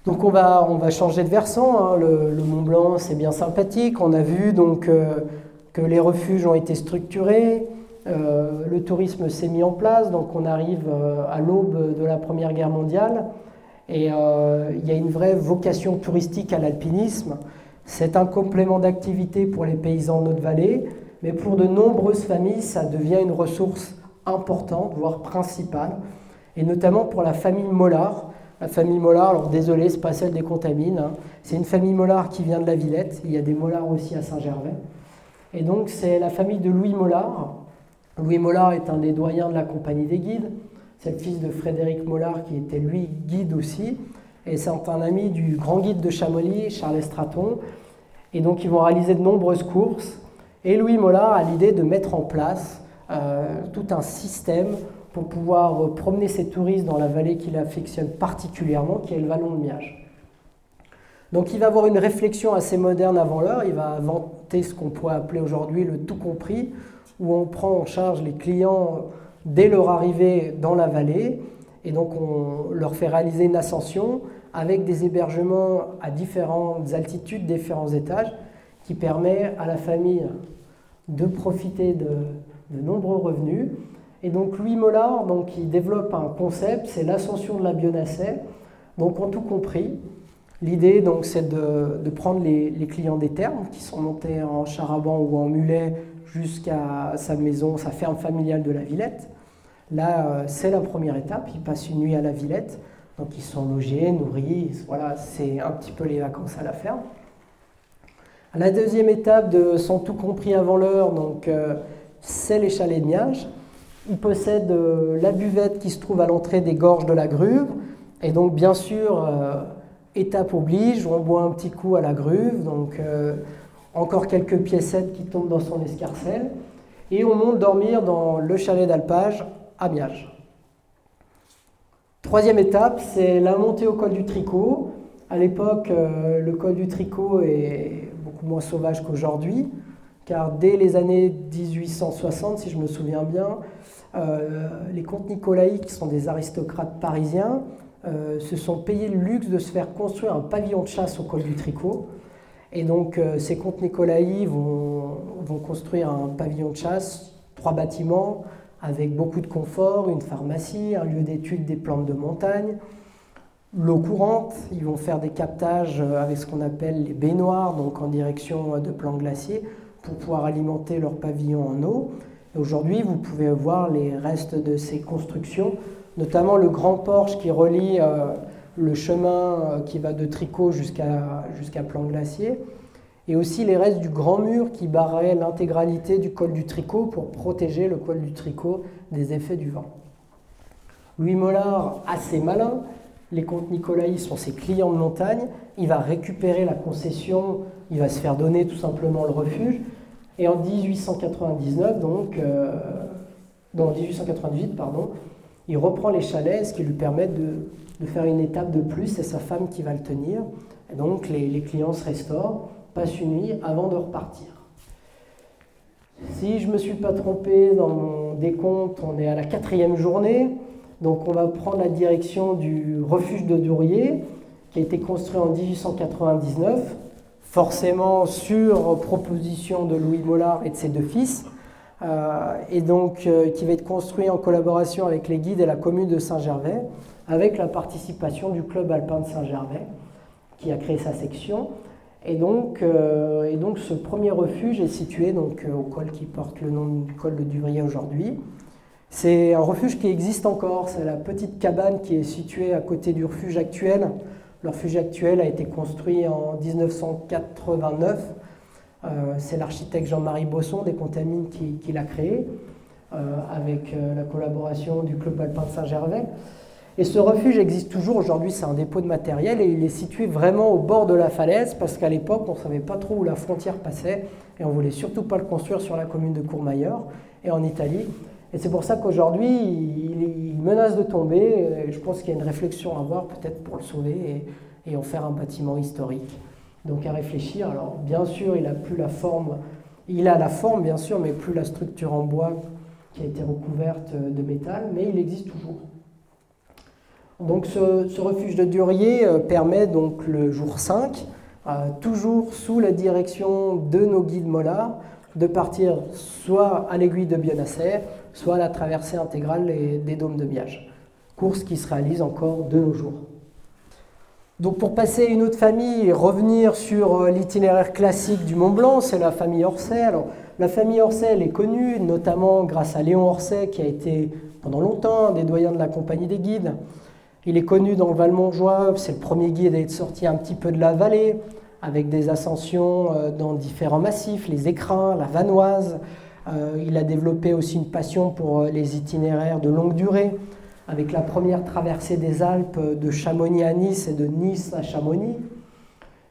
Donc on va, on va changer de versant, hein. le, Mont Blanc c'est bien sympathique, on a vu donc... Euh, que les refuges ont été structurés, euh, le tourisme s'est mis en place, donc on arrive euh, à l'aube de la Première Guerre mondiale, et il y a une vraie vocation touristique à l'alpinisme. C'est un complément d'activité pour les paysans de notre vallée, mais pour de nombreuses familles, ça devient une ressource importante, voire principale, et notamment pour la famille Mollard. La famille Mollard, alors désolé, c'est pas celle des Contamines, hein. c'est une famille Mollard qui vient de la Villette, il y a des Mollards aussi à Saint-Gervais. Et donc c'est la famille de Louis Mollard. Louis Mollard est un des doyens de la Compagnie des Guides, c'est le fils de Frédéric Mollard qui était lui guide aussi, et c'est un ami du grand guide de Chamonix, Charles Estraton. Et donc ils vont réaliser de nombreuses courses, et Louis Mollard a l'idée de mettre en place euh, tout un système pour pouvoir promener ses touristes dans la vallée qu'il affectionne particulièrement, qui est le vallon de Miage. Donc il va avoir une réflexion assez moderne avant l'heure, il va inventer ce qu'on pourrait appeler aujourd'hui le tout compris, où on prend en charge les clients dès leur arrivée dans la vallée, et donc on leur fait réaliser une ascension avec des hébergements à différentes altitudes, différents étages, qui permet à la famille de profiter de, nombreux revenus. Et donc Louis Mollard, donc, il développe un concept, c'est l'ascension de la Bionacée. Donc en tout compris, l'idée donc c'est de, prendre les, clients des termes qui sont montés en charaban ou en mulet jusqu'à sa maison, sa ferme familiale de la Villette. Là, euh, c'est la première étape. Ils passent une nuit à la Villette, donc ils sont logés, nourris. Voilà, c'est un petit peu les vacances à la ferme. La deuxième étape de sont tout compris avant l'heure, donc euh, c'est les chalets de Niage. Il possède euh, la buvette qui se trouve à l'entrée des gorges de la Gruve. Et donc, bien sûr, euh, étape oblige, on boit un petit coup à la Gruve. Donc, encore quelques piécettes qui tombent dans son escarcelle. Et on monte dormir dans le chalet d'alpage à Miage. Troisième étape, c'est la montée au col du Tricot. À l'époque, le col du Tricot est beaucoup moins sauvage qu'aujourd'hui car dès les années 1860, si je me souviens bien, euh, les comtes Nicolaï, qui sont des aristocrates parisiens, euh, se sont payés le luxe de se faire construire un pavillon de chasse au col du Tricot. Et donc euh, ces comtes Nicolaï vont, construire un pavillon de chasse, trois bâtiments, avec beaucoup de confort, une pharmacie, un lieu d'étude des plantes de montagne, l'eau courante. Ils vont faire des captages avec ce qu'on appelle les baignoires, donc en direction de plans glaciers pour pouvoir alimenter leur pavillon en eau. Aujourd'hui, vous pouvez voir les restes de ces constructions, notamment le grand porche qui relie euh, le chemin euh, qui va de Tricot jusqu'à Plan Glacier, et aussi les restes du grand mur qui barrait l'intégralité du col du Tricot pour protéger le col du Tricot des effets du vent. Louis Mollard, assez malin, les comtes Nicolaï sont ses clients de montagne, il va récupérer la concession, il va se faire donner tout simplement le refuge, et en 1899, donc, euh, 1898, pardon, il reprend les chalets, ce qui lui permet de, faire une étape de plus. C'est sa femme qui va le tenir. Et donc les, clients se restaurent, passent une nuit avant de repartir. Si je ne me suis pas trompé dans mon décompte, on est à la quatrième journée. Donc on va prendre la direction du refuge de Dourier, qui a été construit en 1899 forcément sur proposition de Louis Mollard et de ses deux fils, euh, et donc euh, qui va être construit en collaboration avec les guides et la commune de Saint-Gervais, avec la participation du club alpin de Saint-Gervais, qui a créé sa section. Et donc, euh, et donc ce premier refuge est situé donc, au col qui porte le nom du col de Duvrier aujourd'hui. C'est un refuge qui existe encore, c'est la petite cabane qui est située à côté du refuge actuel, le refuge actuel a été construit en 1989. Euh, c'est l'architecte Jean-Marie Bosson des Contamines qui, l'a créé, euh, avec euh, la collaboration du Club alpin de Saint-Gervais. Et ce refuge existe toujours aujourd'hui, c'est un dépôt de matériel et il est situé vraiment au bord de la falaise parce qu'à l'époque on ne savait pas trop où la frontière passait et on voulait surtout pas le construire sur la commune de Courmayeur et en Italie. Et c'est pour ça qu'aujourd'hui il, menace de tomber. je pense qu'il y a une réflexion à avoir peut-être pour le sauver et, en faire un bâtiment historique. Donc à réfléchir. Alors bien sûr, il a plus la forme, il a la forme bien sûr, mais plus la structure en bois qui a été recouverte de métal, mais il existe toujours. Donc ce, refuge de Durier euh, permet donc le jour 5, euh, toujours sous la direction de nos guides mollards, de partir soit à l'aiguille de Bionasser, soit à la traversée intégrale des dômes de Miage. Course qui se réalise encore de nos jours. Donc pour passer une autre famille et revenir sur euh, l'itinéraire classique du Mont Blanc, c'est la famille Orsay. Alors, la famille Orsay, est connue notamment grâce à Léon Orsay qui a été pendant longtemps un des doyens de la compagnie des guides. Il est connu dans le Val-Montjoie, c'est le premier guide à être sorti un petit peu de la vallée, avec des ascensions euh, dans différents massifs, les écrins, la vanoise. Euh, il a développé aussi une passion pour les itinéraires de longue durée, avec la première traversée des Alpes de Chamonix à Nice et de Nice à Chamonix,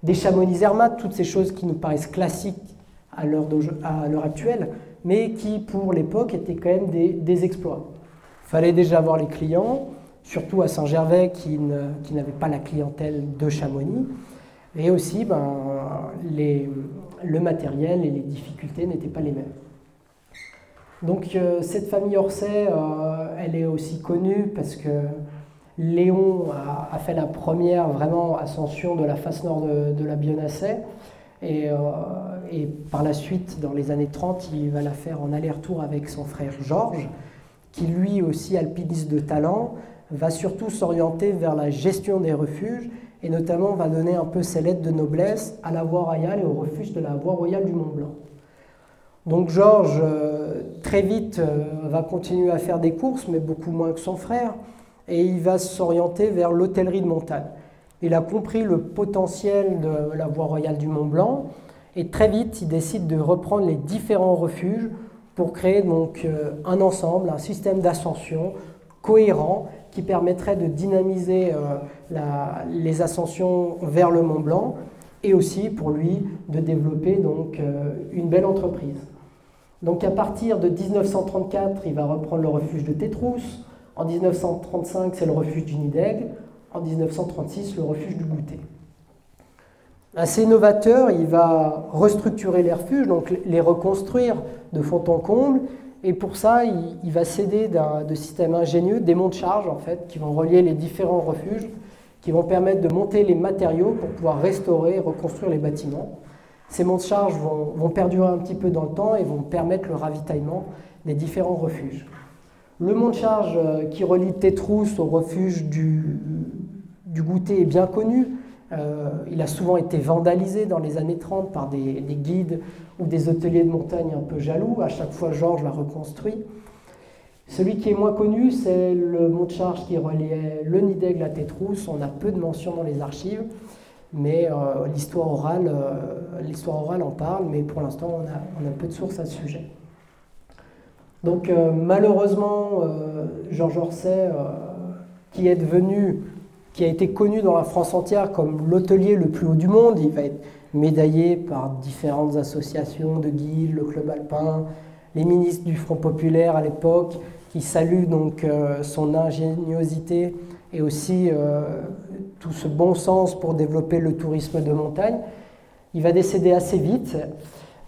des Chamonix Zermatt, toutes ces choses qui nous paraissent classiques à l'heure actuelle, mais qui pour l'époque étaient quand même des, exploits. Il fallait déjà avoir les clients, surtout à Saint-Gervais qui n'avait pas la clientèle de Chamonix, et aussi ben, le matériel et les difficultés n'étaient pas les mêmes. Donc euh, cette famille Orsay, euh, elle est aussi connue parce que Léon a, fait la première vraiment ascension de la face nord de, la Bionasset. Et, euh, et, par la suite, dans les années 30, il va la faire en aller-retour avec son frère Georges, qui lui aussi, alpiniste de talent, va surtout s'orienter vers la gestion des refuges et notamment va donner un peu ses lettres de noblesse à la voie royale et au refuge de la voie royale du Mont Blanc. Donc Georges, euh, très vite, euh, va continuer à faire des courses, mais beaucoup moins que son frère, et il va s'orienter vers l'hôtellerie de montagne. Il a compris le potentiel de la voie royale du Mont Blanc, et très vite, il décide de reprendre les différents refuges pour créer donc euh, un ensemble, un système d'ascension cohérent qui permettrait de dynamiser les ascensions vers le Mont Blanc et aussi pour lui de développer donc une belle entreprise. Donc à partir de 1934, il va reprendre le refuge de Tétrousse. En 1935, c'est le refuge du Nidègue. En 1936, le refuge du Goûter. Assez novateur, il va restructurer les refuges, donc les reconstruire de fond en comble. Et pour ça, il, va s'aider de systèmes ingénieux, des monts de charge en fait, qui vont relier les différents refuges, qui vont permettre de monter les matériaux pour pouvoir restaurer et reconstruire les bâtiments. Ces monts de charge vont, perdurer un petit peu dans le temps et vont permettre le ravitaillement des différents refuges. Le mont de charge euh, qui relie Tétrousse au refuge du, du goûter est bien connu. Euh, il a souvent été vandalisé dans les années 30 par des, guides ou des hôteliers de montagne un peu jaloux. À chaque fois, Georges l'a reconstruit. Celui qui est moins connu, c'est le mont de charge qui reliait le nid d'aigle à Tétrousse. On a peu de mentions dans les archives mais euh, l'histoire orale, euh, l'histoire orale en parle, mais pour l'instant, on a, peu de sources à ce sujet. Donc malheureusement, Georges Orsay, qui est devenu, qui a été connu dans la France entière comme l'hôtelier le plus haut du monde, il va être médaillé par différentes associations de guides, le Club alpin, les ministres du Front populaire à l'époque, qui saluent donc son ingéniosité et aussi tout ce bon sens pour développer le tourisme de montagne. Il va décéder assez vite,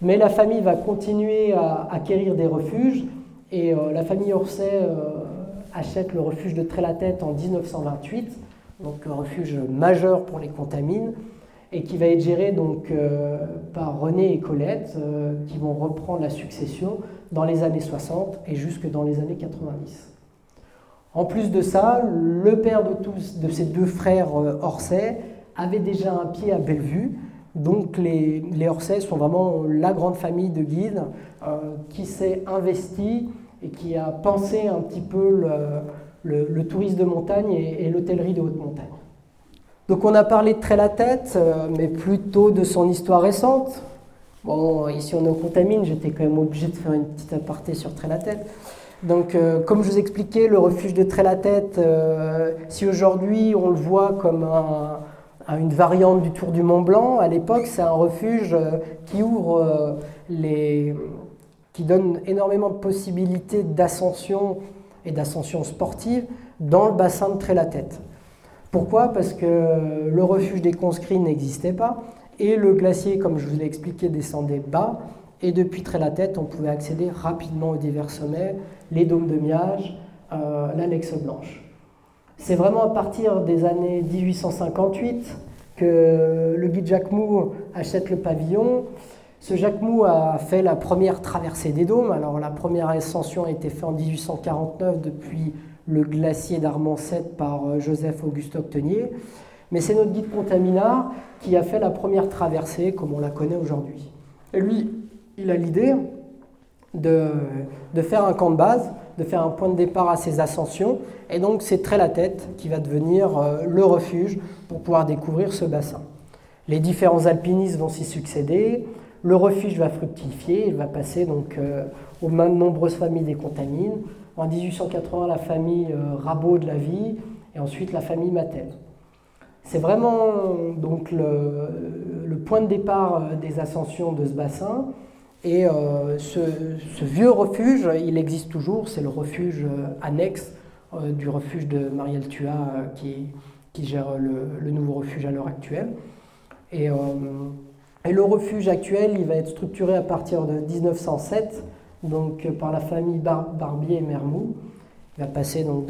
mais la famille va continuer à acquérir des refuges et euh, la famille Orsay euh, achète le refuge de Tête en 1928, donc un refuge majeur pour les contamines et qui va être géré donc euh, par René et Colette qui vont reprendre la succession dans les années 60 et jusque dans les années 90. En plus de ça, le père de, tous, de ces deux frères euh, Orsay avait déjà un pied à Bellevue. Donc les, les Orsay sont vraiment la grande famille de guides euh, qui s'est investie et qui a pensé un petit peu le, tourisme de montagne et, l'hôtellerie de haute montagne. Donc on a parlé de Tête, euh, mais plutôt de son histoire récente. Bon, ici on est au Contamine, j'étais quand même obligé de faire une petite aparté sur Tête. Donc, euh, comme je vous expliquais, le refuge de Trait-la-Tête, euh, si aujourd'hui on le voit comme une variante du Tour du Mont Blanc, à l'époque, c'est un refuge qui ouvre les, qui donne énormément de possibilités d'ascension et d'ascension sportive dans le bassin de Trait-la-Tête. Pourquoi? Parce que le refuge des conscrits n'existait pas et le glacier, comme je vous l'ai expliqué, descendait bas. Et depuis Trait-la-Tête, on pouvait accéder rapidement aux divers sommets, les dômes de Miage, euh, l'Alexe Blanche. C'est vraiment à partir des années 1858 que le guide Jacques Mou achète le pavillon. Ce Jacques Mou a fait la première traversée des dômes. Alors la première ascension a été faite en 1849 depuis le glacier d'Armancet par euh, Joseph Auguste Octenier. Mais c'est notre guide Contaminard qui a fait la première traversée comme on la connaît aujourd'hui. Lui, il a l'idée de, de, faire un camp de base, de faire un point de départ à ses ascensions. Et donc c'est très la tête qui va devenir euh, le refuge pour pouvoir découvrir ce bassin. Les différents alpinistes vont s'y succéder. Le refuge va fructifier, il va passer donc euh, aux mains de nombreuses familles des contamines. En 1880, la famille euh, Rabot de la Vie et ensuite la famille Mattel. C'est vraiment donc le, point de départ euh, des ascensions de ce bassin. Et ce, vieux refuge, il existe toujours, c'est le refuge annexe du refuge de Marielle Tua qui, gère le, nouveau refuge à l'heure actuelle. Et le refuge actuel, il va être structuré à partir de 1907, donc euh, par la famille Barbier et Mermou. Il va passer donc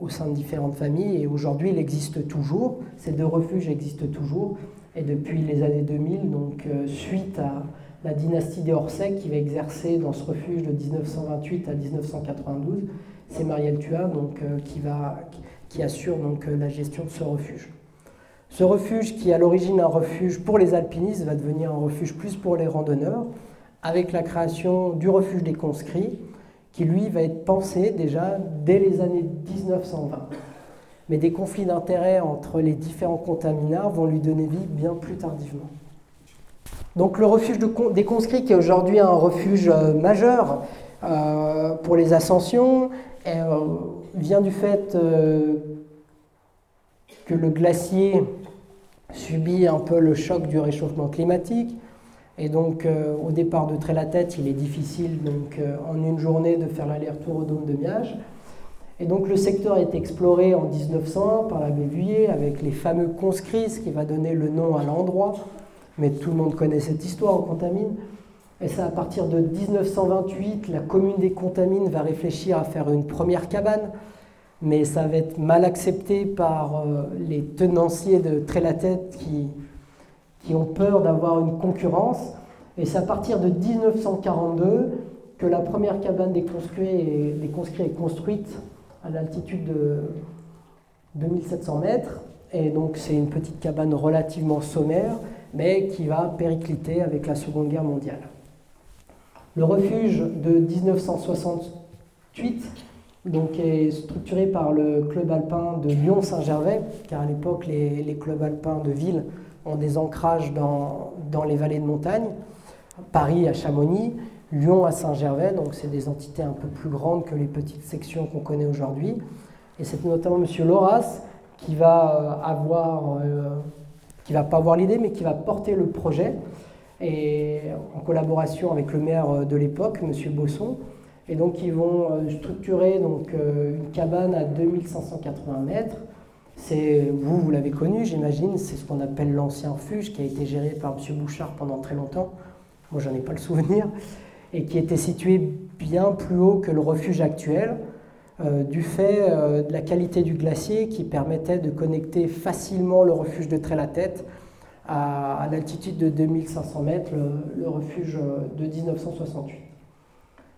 au sein de différentes familles et aujourd'hui il existe toujours. Ces deux refuges existent toujours et depuis les années 2000, donc euh, suite à la dynastie des Orsec qui va exercer dans ce refuge de 1928 à 1992, c'est Marielle Tua donc, euh, qui assure donc, la gestion de ce refuge. Ce refuge, qui est à l'origine un refuge pour les alpinistes, va devenir un refuge plus pour les randonneurs, avec la création du refuge des conscrits, qui lui va être pensé déjà dès les années 1920. Mais des conflits d'intérêts entre les différents contaminards vont lui donner vie bien plus tardivement. Donc le refuge des conscrits, qui est aujourd'hui un refuge euh, majeur euh, pour les ascensions, euh, vient du fait que le glacier subit un peu le choc du réchauffement climatique. Et donc, euh, au départ de Tête, il est difficile donc, euh, en une journée de faire l'aller-retour au dôme de Miage. Et donc, le secteur est exploré en 1900 par l'abbé Vuillet avec les fameux conscrits, ce qui va donner le nom à l'endroit. Mais tout le monde connaît cette histoire, on contamine. Et c'est à partir de 1928, la commune des Contamines va réfléchir à faire une première cabane mais ça va être mal accepté par euh, les tenanciers de Trélatête qui, qui ont peur d'avoir une concurrence. Et c'est à partir de 1942 que la première cabane des conscrits est, est construite à l'altitude de 2700 mètres. Et donc c'est une petite cabane relativement sommaire, mais qui va péricliter avec la Seconde Guerre mondiale. Le refuge de 1968 donc, est structuré par le club alpin de Lyon-Saint-Gervais, car à l'époque, les, clubs alpins de ville ont des ancrages dans, dans, les vallées de montagne. Paris à Chamonix, Lyon à Saint-Gervais, donc c'est des entités un peu plus grandes que les petites sections qu'on connaît aujourd'hui. Et c'est notamment M. Loras qui va euh, avoir, euh, qui va pas avoir l'idée, mais qui va porter le projet, et en collaboration avec le maire de l'époque, M. Bosson. Et donc ils vont euh, structurer donc, euh, une cabane à 2580 mètres. C'est, vous, vous l'avez connu, j'imagine, c'est ce qu'on appelle l'ancien refuge qui a été géré par M. Bouchard pendant très longtemps. Moi, j'en ai pas le souvenir. Et qui était situé bien plus haut que le refuge actuel, euh, du fait de la qualité du glacier qui permettait de connecter facilement le refuge de Tête à, à l'altitude de 2500 mètres, le refuge de 1968.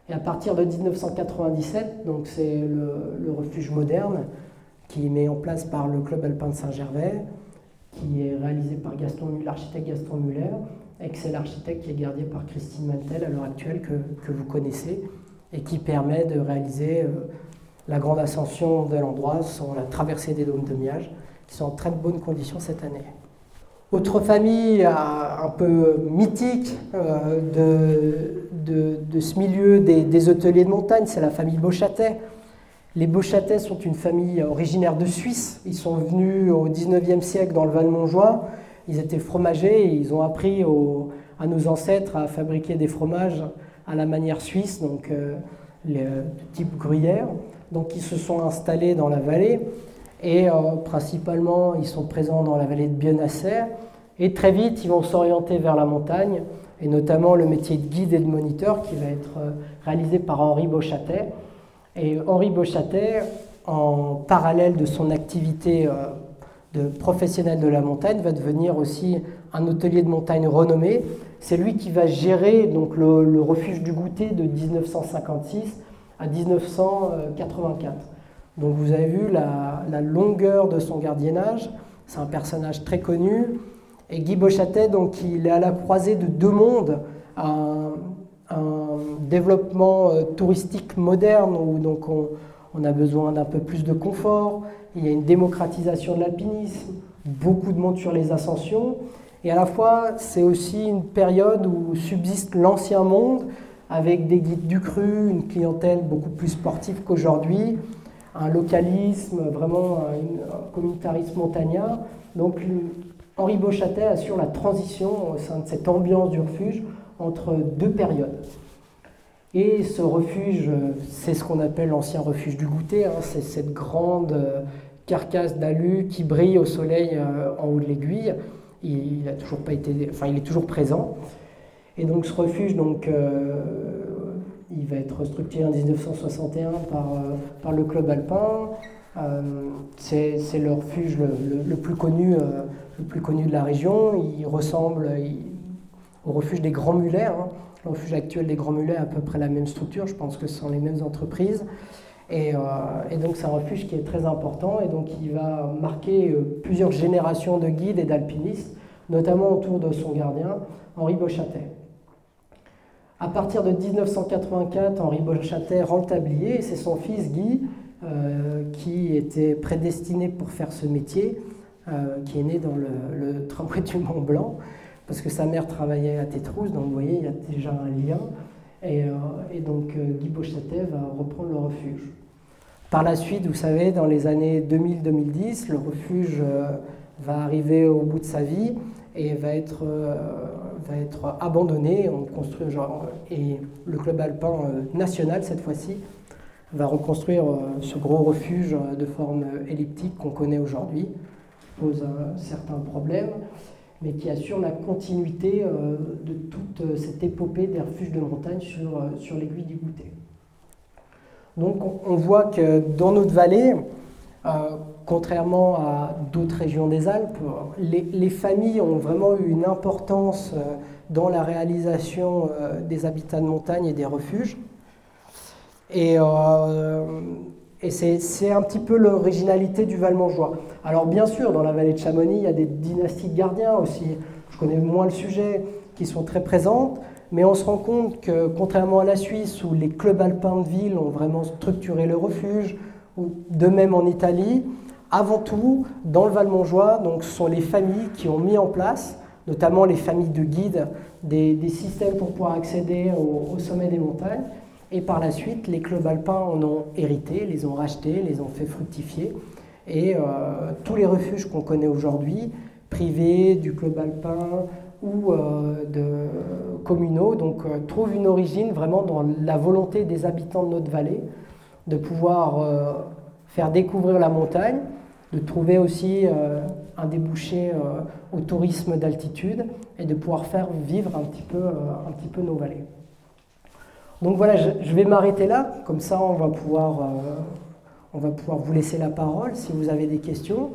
Et à partir de 1997, donc c'est le, refuge moderne qui est mis en place par le Club alpin de Saint-Gervais, qui est réalisé par l'architecte Gaston Muller, et que c'est l'architecte qui est gardé par Christine Mantel à l'heure actuelle que, vous connaissez, et qui permet de réaliser euh, la grande ascension de l'endroit sur la traversée des dômes de Miage, qui sont en très bonnes conditions cette année. Autre famille euh, un peu mythique euh, de, de, ce milieu des, hôteliers de montagne, c'est la famille Beauchâtet. Les Beauchâtet sont une famille originaire de Suisse. Ils sont venus au 19e siècle dans le Val-Montjoie. Ils étaient fromagers et ils ont appris à nos ancêtres à fabriquer des fromages à la manière suisse, donc euh, de type gruyère. Donc ils se sont installés dans la vallée et euh, principalement ils sont présents dans la vallée de Bionasser. Et très vite, ils vont s'orienter vers la montagne, et notamment le métier de guide et de moniteur qui va être euh, réalisé par Henri Beauchâtet. Et Henri Beauchâtet, en parallèle de son activité euh, de professionnel de la montagne, va devenir aussi un hôtelier de montagne renommé. C'est lui qui va gérer donc, le, refuge du goûter de 1956 à 1984. Donc vous avez vu la, longueur de son gardiennage. C'est un personnage très connu. Et Guy Bochatet, donc, il est à la croisée de deux mondes. Un, développement euh, touristique moderne où donc on, a besoin d'un peu plus de confort, il y a une démocratisation de l'alpinisme, beaucoup de monde sur les ascensions, et à la fois c'est aussi une période où subsiste l'ancien monde avec des guides du cru, une clientèle beaucoup plus sportive qu'aujourd'hui, un localisme, vraiment un, communautarisme montagnard. Donc Henri Beauchatet assure la transition au sein de cette ambiance du refuge entre deux périodes. Et ce refuge, c'est ce qu'on appelle l'ancien refuge du goûter, hein. c'est cette grande euh, carcasse d'alu qui brille au soleil euh, en haut de l'aiguille. Il, a toujours été, il est toujours présent. Et donc ce refuge, euh, il va être structuré en 1961 par, par le club alpin. C'est le refuge le, plus connu, le plus connu de la région. Il ressemble au refuge des Grands Mulets. Hein. Le refuge actuel des Grands Mulets a à peu près la même structure, je pense que ce sont les mêmes entreprises. Et, euh, donc c'est un refuge qui est très important et donc il va marquer euh, plusieurs générations de guides et d'alpinistes, notamment autour de son gardien, Henri Beauchatet. À partir de 1984, Henri Beauchatet rend tablier et c'est son fils Guy euh, qui était prédestiné pour faire ce métier, qui est né dans le, le tramway du Mont Blanc parce que sa mère travaillait à Tétrousse, donc vous voyez, il y a déjà un lien. Et, euh, donc euh, Guy Beauchatet va reprendre le refuge. Par la suite, vous savez, dans les années 2000-2010, le refuge euh, va arriver au bout de sa vie et va être, va être abandonné. On construit, genre, et le club alpin national, cette fois-ci, va reconstruire ce gros refuge de forme elliptique qu'on connaît aujourd'hui. Pose certains problèmes mais qui assure la continuité euh, de toute euh, cette épopée des refuges de montagne sur, euh, sur l'aiguille du goûter. Donc on voit que dans notre vallée, contrairement à d'autres régions des Alpes, les, familles ont vraiment eu une importance dans la réalisation des habitats de montagne et des refuges. Et, et c'est un petit peu l'originalité du Val-Montjoie. Alors bien sûr, dans la vallée de Chamonix, il y a des dynasties de gardiens aussi. Je connais moins le sujet, qui sont très présentes, mais on se rend compte que contrairement à la Suisse, où les clubs alpins de ville ont vraiment structuré le refuge, ou de même en Italie, avant tout, dans le Val-Montjoie, donc ce sont les familles qui ont mis en place, notamment les familles de guides, des, systèmes pour pouvoir accéder au sommet des montagnes. Et par la suite, les clubs alpins en ont hérité, les ont rachetés, les ont fait fructifier. Et euh, tous les refuges qu'on connaît aujourd'hui, privés, du club alpin ou euh, de communaux, donc euh, trouvent une origine vraiment dans la volonté des habitants de notre vallée de pouvoir faire découvrir la montagne, de trouver aussi un débouché au tourisme d'altitude et de pouvoir faire vivre un petit peu, un petit peu nos vallées. Donc voilà, je, vais m'arrêter là, comme ça on va, pouvoir, euh, on va pouvoir vous laisser la parole si vous avez des questions.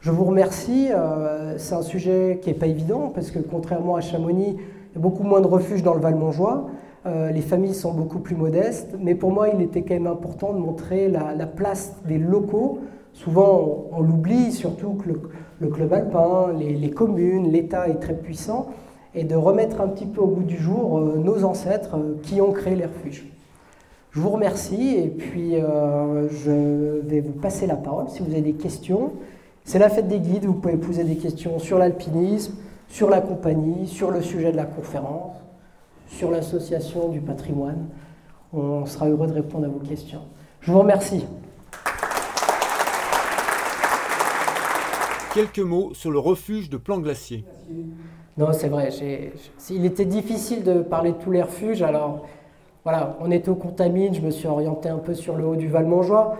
Je vous remercie, euh, c'est un sujet qui n'est pas évident parce que contrairement à Chamonix, il y a beaucoup moins de refuges dans le Val-Montjoie. Euh, les familles sont beaucoup plus modestes, mais pour moi, il était quand même important de montrer la, place des locaux. Souvent, on, l'oublie, surtout que le, club alpin, les communes, l'État est très puissant et de remettre un petit peu au goût du jour euh, nos ancêtres euh, qui ont créé les refuges. Je vous remercie et puis euh, je vais vous passer la parole si vous avez des questions. C'est la fête des guides, vous pouvez poser des questions sur l'alpinisme, sur la compagnie, sur le sujet de la conférence, sur l'association du patrimoine. On sera heureux de répondre à vos questions. Je vous remercie. Quelques mots sur le refuge de Plan Glacier. Non, c'est vrai. il était difficile de parler de tous les refuges. Alors, voilà, on était au Contamine, je me suis orienté un peu sur le haut du Val-Montjoie.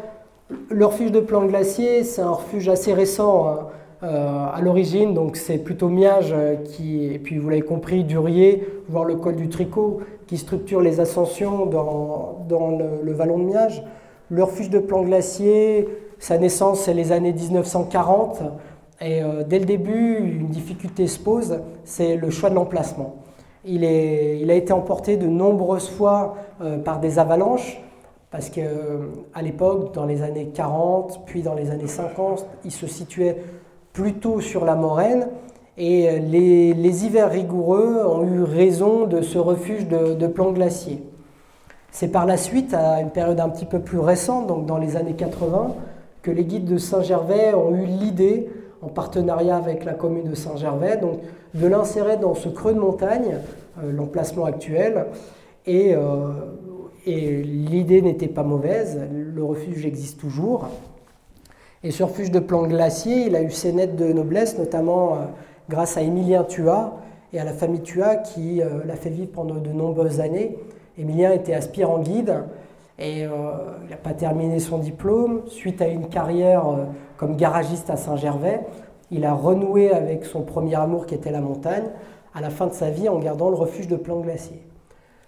Le refuge de Plan Glacier, c'est un refuge assez récent hein, euh, à l'origine, donc c'est plutôt Miage euh, qui, et puis vous l'avez compris, Durier, voire le col du Tricot, qui structure les ascensions dans, le, le, vallon de Miage. Le refuge de Plan Glacier, sa naissance, c'est les années 1940. Et dès le début, une difficulté se pose, c'est le choix de l'emplacement. Il, a été emporté de nombreuses fois par des avalanches, parce qu'à l'époque, dans les années 40, puis dans les années 50, il se situait plutôt sur la moraine, et les, hivers rigoureux ont eu raison de ce refuge de, de plans glaciers. C'est par la suite, à une période un petit peu plus récente, donc dans les années 80, que les guides de Saint-Gervais ont eu l'idée, en partenariat avec la commune de Saint-Gervais, donc de l'insérer dans ce creux de montagne, euh, l'emplacement actuel. Et, euh, et l'idée n'était pas mauvaise, le refuge existe toujours. Et ce refuge de plan glacier, il a eu ses nettes de noblesse, notamment euh, grâce à Émilien Tua et à la famille Tua qui l'a fait vivre pendant de nombreuses années Émilien était aspirant guide et euh, il n'a pas terminé son diplôme. Suite à une carrière euh, comme garagiste à Saint-Gervais, il a renoué avec son premier amour qui était la montagne à la fin de sa vie en gardant le refuge de Plan Glacier.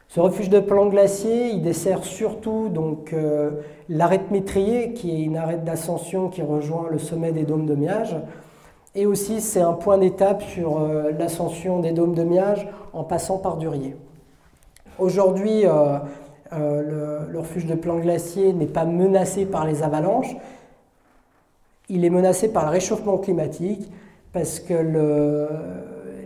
Ce refuge de Plan Glacier, il dessert surtout donc euh, l'arête métrier, qui est une arête d'ascension qui rejoint le sommet des dômes de Miage. Et aussi, c'est un point d'étape sur l'ascension des dômes de Miage en passant par Durier. Aujourd'hui, euh, le, refuge de plan glacier n'est pas menacé par les avalanches. Il est menacé par le réchauffement climatique parce que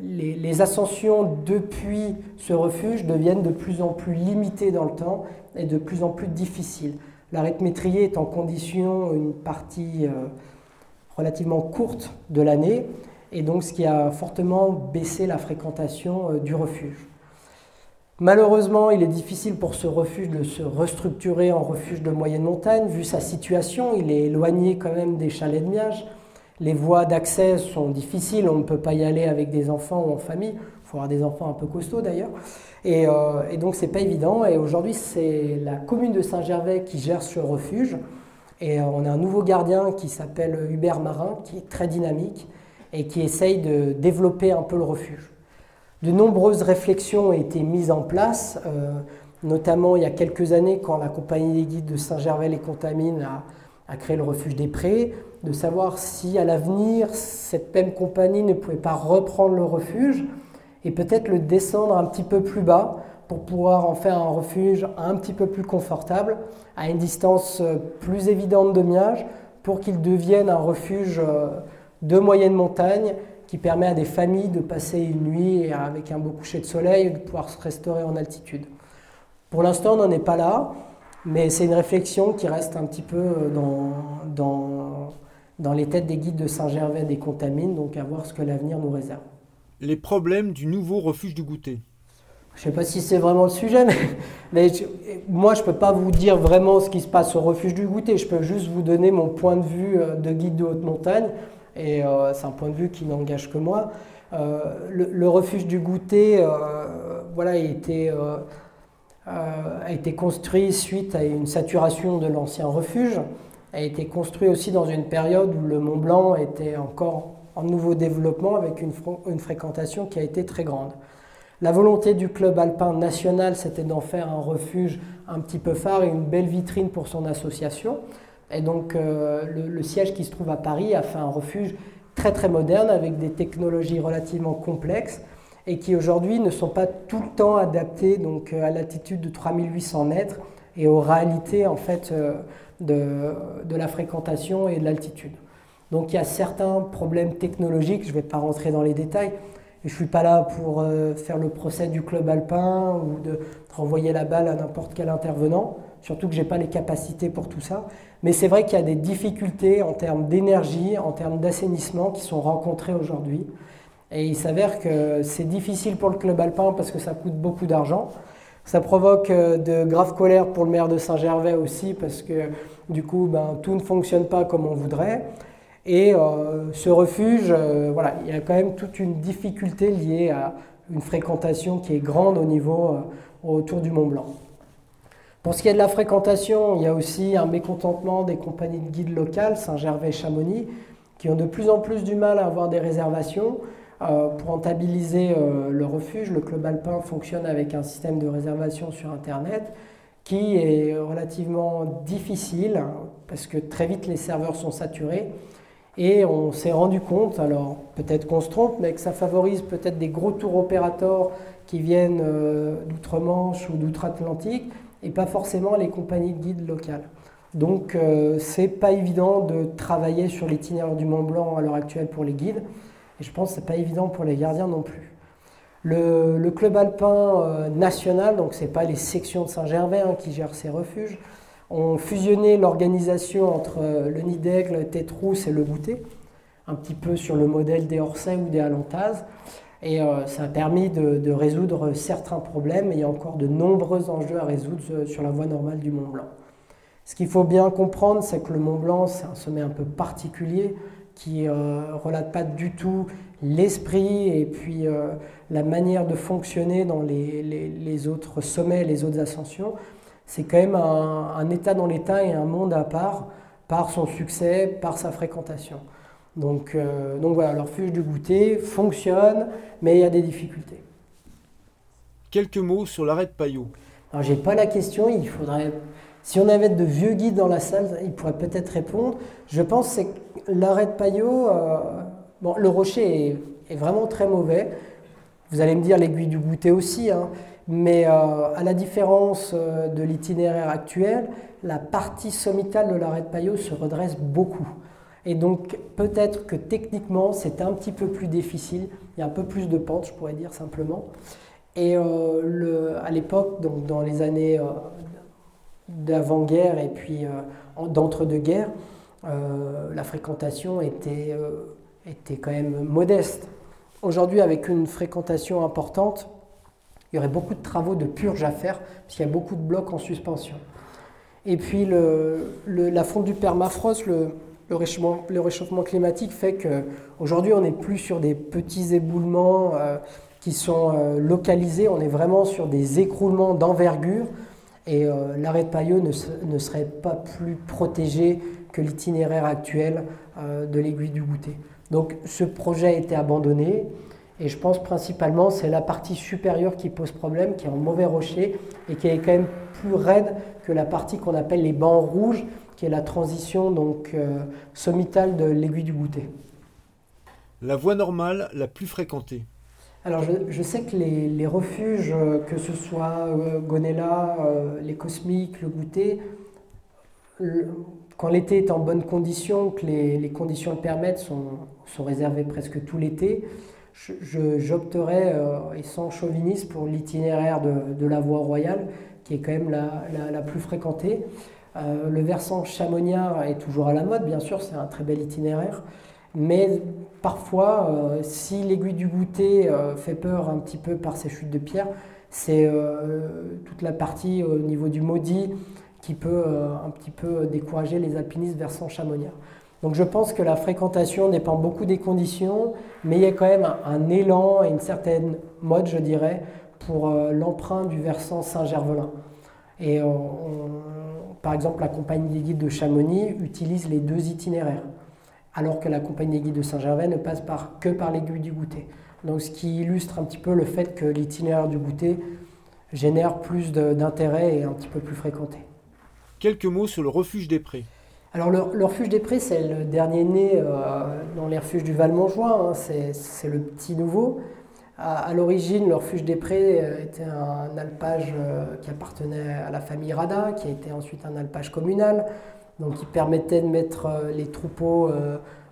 les, ascensions depuis ce refuge deviennent de plus en plus limitées dans le temps et de plus en plus difficiles. L'arête métrier est en condition une partie euh, relativement courte de l'année et donc ce qui a fortement baissé la fréquentation du refuge. Malheureusement, il est difficile pour ce refuge de se restructurer en refuge de moyenne montagne, vu sa situation. Il est éloigné quand même des chalets de miage. Les voies d'accès sont difficiles, on ne peut pas y aller avec des enfants ou en famille. Il faut avoir des enfants un peu costauds d'ailleurs. Et, euh, donc c'est pas évident. Et aujourd'hui, c'est la commune de Saint-Gervais qui gère ce refuge. Et euh, on a un nouveau gardien qui s'appelle Hubert Marin, qui est très dynamique et qui essaye de développer un peu le refuge. De nombreuses réflexions ont été mises en place, euh, notamment il y a quelques années quand la compagnie des guides de Saint-Gervais les Contamines a, créé le refuge des prés, de savoir si à l'avenir cette même compagnie ne pouvait pas reprendre le refuge et peut-être le descendre un petit peu plus bas pour pouvoir en faire un refuge un petit peu plus confortable, à une distance euh, plus évidente de miage, pour qu'il devienne un refuge euh, de moyenne montagne qui permet à des familles de passer une nuit avec un beau coucher de soleil et de pouvoir se restaurer en altitude. Pour l'instant, on n'en est pas là, mais c'est une réflexion qui reste un petit peu dans, dans, dans les têtes des guides de Saint-Gervais des Contamines, donc à voir ce que l'avenir nous réserve. Les problèmes du nouveau refuge du goûter. Je ne sais pas si c'est vraiment le sujet, mais, moi, je ne peux pas vous dire vraiment ce qui se passe au refuge du goûter. Je peux juste vous donner mon point de vue euh, de guide de haute montagne et euh, c'est un point de vue qui n'engage que moi. Euh, le, refuge du goûter euh, voilà, a, été, construit suite à une saturation de l'ancien refuge, a été construit aussi dans une période où le Mont Blanc était encore en nouveau développement avec une, une fréquentation qui a été très grande. La volonté du club alpin national, c'était d'en faire un refuge un petit peu phare et une belle vitrine pour son association. Et donc euh, le, siège qui se trouve à Paris a fait un refuge très très moderne avec des technologies relativement complexes et qui aujourd'hui ne sont pas tout le temps adaptées donc, euh, à l'altitude de 3800 mètres et aux réalités en fait euh, de, de la fréquentation et de l'altitude. Donc il y a certains problèmes technologiques, je ne vais pas rentrer dans les détails, je ne suis pas là pour faire le procès du club alpin ou de renvoyer la balle à n'importe quel intervenant surtout que je n'ai pas les capacités pour tout ça. Mais c'est vrai qu'il y a des difficultés en termes d'énergie, en termes d'assainissement qui sont rencontrées aujourd'hui. Et il s'avère que c'est difficile pour le club alpin parce que ça coûte beaucoup d'argent. Ça provoque euh, de graves colères pour le maire de Saint-Gervais aussi parce que du coup, ben, tout ne fonctionne pas comme on voudrait. Et euh, ce refuge, euh, voilà, il y a quand même toute une difficulté liée à une fréquentation qui est grande au niveau autour du Mont Blanc. Pour ce qui est de la fréquentation, il y a aussi un mécontentement des compagnies de guides locales, Saint-Gervais et Chamonix, qui ont de plus en plus du mal à avoir des réservations. Euh, pour rentabiliser euh, le refuge, le club alpin fonctionne avec un système de réservation sur Internet qui est relativement difficile parce que très vite les serveurs sont saturés Et on s'est rendu compte, alors peut-être qu'on se trompe, mais que ça favorise peut-être des gros tours opérateurs qui viennent euh, d'outre-Manche ou d'outre-Atlantique et pas forcément les compagnies de guides locales. Donc euh, c'est pas évident de travailler sur l'itinéraire du Mont Blanc à l'heure actuelle pour les guides et je pense que c'est pas évident pour les gardiens non plus. Le, club alpin euh, national, donc c'est pas les sections de Saint-Gervais hein, qui gèrent ces refuges, ont fusionné l'organisation entre le Nid d'Aigle, Tétrousse et le Goûter, un petit peu sur le modèle des Orsay ou des Alantaz. Et euh, ça a permis de, résoudre certains problèmes. Et il y a encore de nombreux enjeux à résoudre euh, sur la voie normale du Mont Blanc. Ce qu'il faut bien comprendre, c'est que le Mont Blanc, c'est un sommet un peu particulier qui ne euh, relate pas du tout l'esprit et puis la manière de fonctionner dans les, autres sommets, les autres ascensions. C'est quand même un état dans l'état et un monde à part par son succès, par sa fréquentation. Donc, euh, donc voilà, leur fuge du goûter fonctionne, mais il y a des difficultés. Quelques mots sur l'arrêt de Payot. Alors j'ai pas la question, il faudrait... Si on avait de vieux guides dans la salle, ils pourraient peut-être répondre. Je pense que l'arrêt de Payot, euh, bon, le rocher est, vraiment très mauvais. Vous allez me dire l'aiguille du goûter aussi, hein. mais euh, à la différence de l'itinéraire actuel, la partie sommitale de l'arrêt de Payot se redresse beaucoup. Et donc peut-être que techniquement c'est un petit peu plus difficile, il y a un peu plus de pente, je pourrais dire simplement. Et euh, à l'époque, donc dans les années euh, d'avant-guerre et puis euh, d'entre-deux-guerres, la fréquentation était, était quand même modeste. Aujourd'hui, avec une fréquentation importante, il y aurait beaucoup de travaux de purge à faire, parce qu'il y a beaucoup de blocs en suspension. Et puis la fonte du permafrost, le, le réchauffement, climatique fait qu'aujourd'hui, on n'est plus sur des petits éboulements euh, qui sont euh, localisés, on est vraiment sur des écroulements d'envergure. Et euh, l'arrêt de Payot ne, serait pas plus protégé que l'itinéraire actuel de l'aiguille du goûter. Donc ce projet a été abandonné. Et je pense principalement c'est la partie supérieure qui pose problème, qui est en mauvais rocher et qui est quand même plus raide que la partie qu'on appelle les bancs rouges, qui est la transition donc euh, sommitale de l'aiguille du goûter. La voie normale la plus fréquentée alors je, sais que les, refuges, euh, que ce soit euh, Gonella, les Cosmiques, le goûter, quand l'été est en bonne condition, que les, conditions le permettent, sont, sont réservés presque tout l'été, j'opterais, et sans chauvinisme, pour l'itinéraire de, la voie royale, qui est quand même la, la plus fréquentée. Euh, le versant chamoniard est toujours à la mode, bien sûr, c'est un très bel itinéraire. Mais parfois, euh, si l'aiguille du goûter euh, fait peur un petit peu par ses chutes de pierre, c'est toute la partie au niveau du maudit qui peut un petit peu décourager les alpinistes versant chamoniard. Donc je pense que la fréquentation dépend beaucoup des conditions, mais il y a quand même un, élan et une certaine mode, je dirais, pour l'emprunt du versant Saint-Gervelin. Et par exemple, la compagnie des guides de Chamonix utilise les deux itinéraires, alors que la compagnie des guides de Saint-Gervais ne passe par, que par l'aiguille du goûter. Donc, ce qui illustre un petit peu le fait que l'itinéraire du goûter génère plus d'intérêt et un petit peu plus fréquenté. Quelques mots sur le refuge des Prés. Alors le, refuge des Prés, c'est le dernier né euh, dans les refuges du Val-Montjoie, hein. c'est le petit nouveau. À, l'origine, le refuge des Prés euh, était un alpage euh, qui appartenait à la famille Rada, qui a été ensuite un alpage communal, donc qui permettait de mettre euh, les troupeaux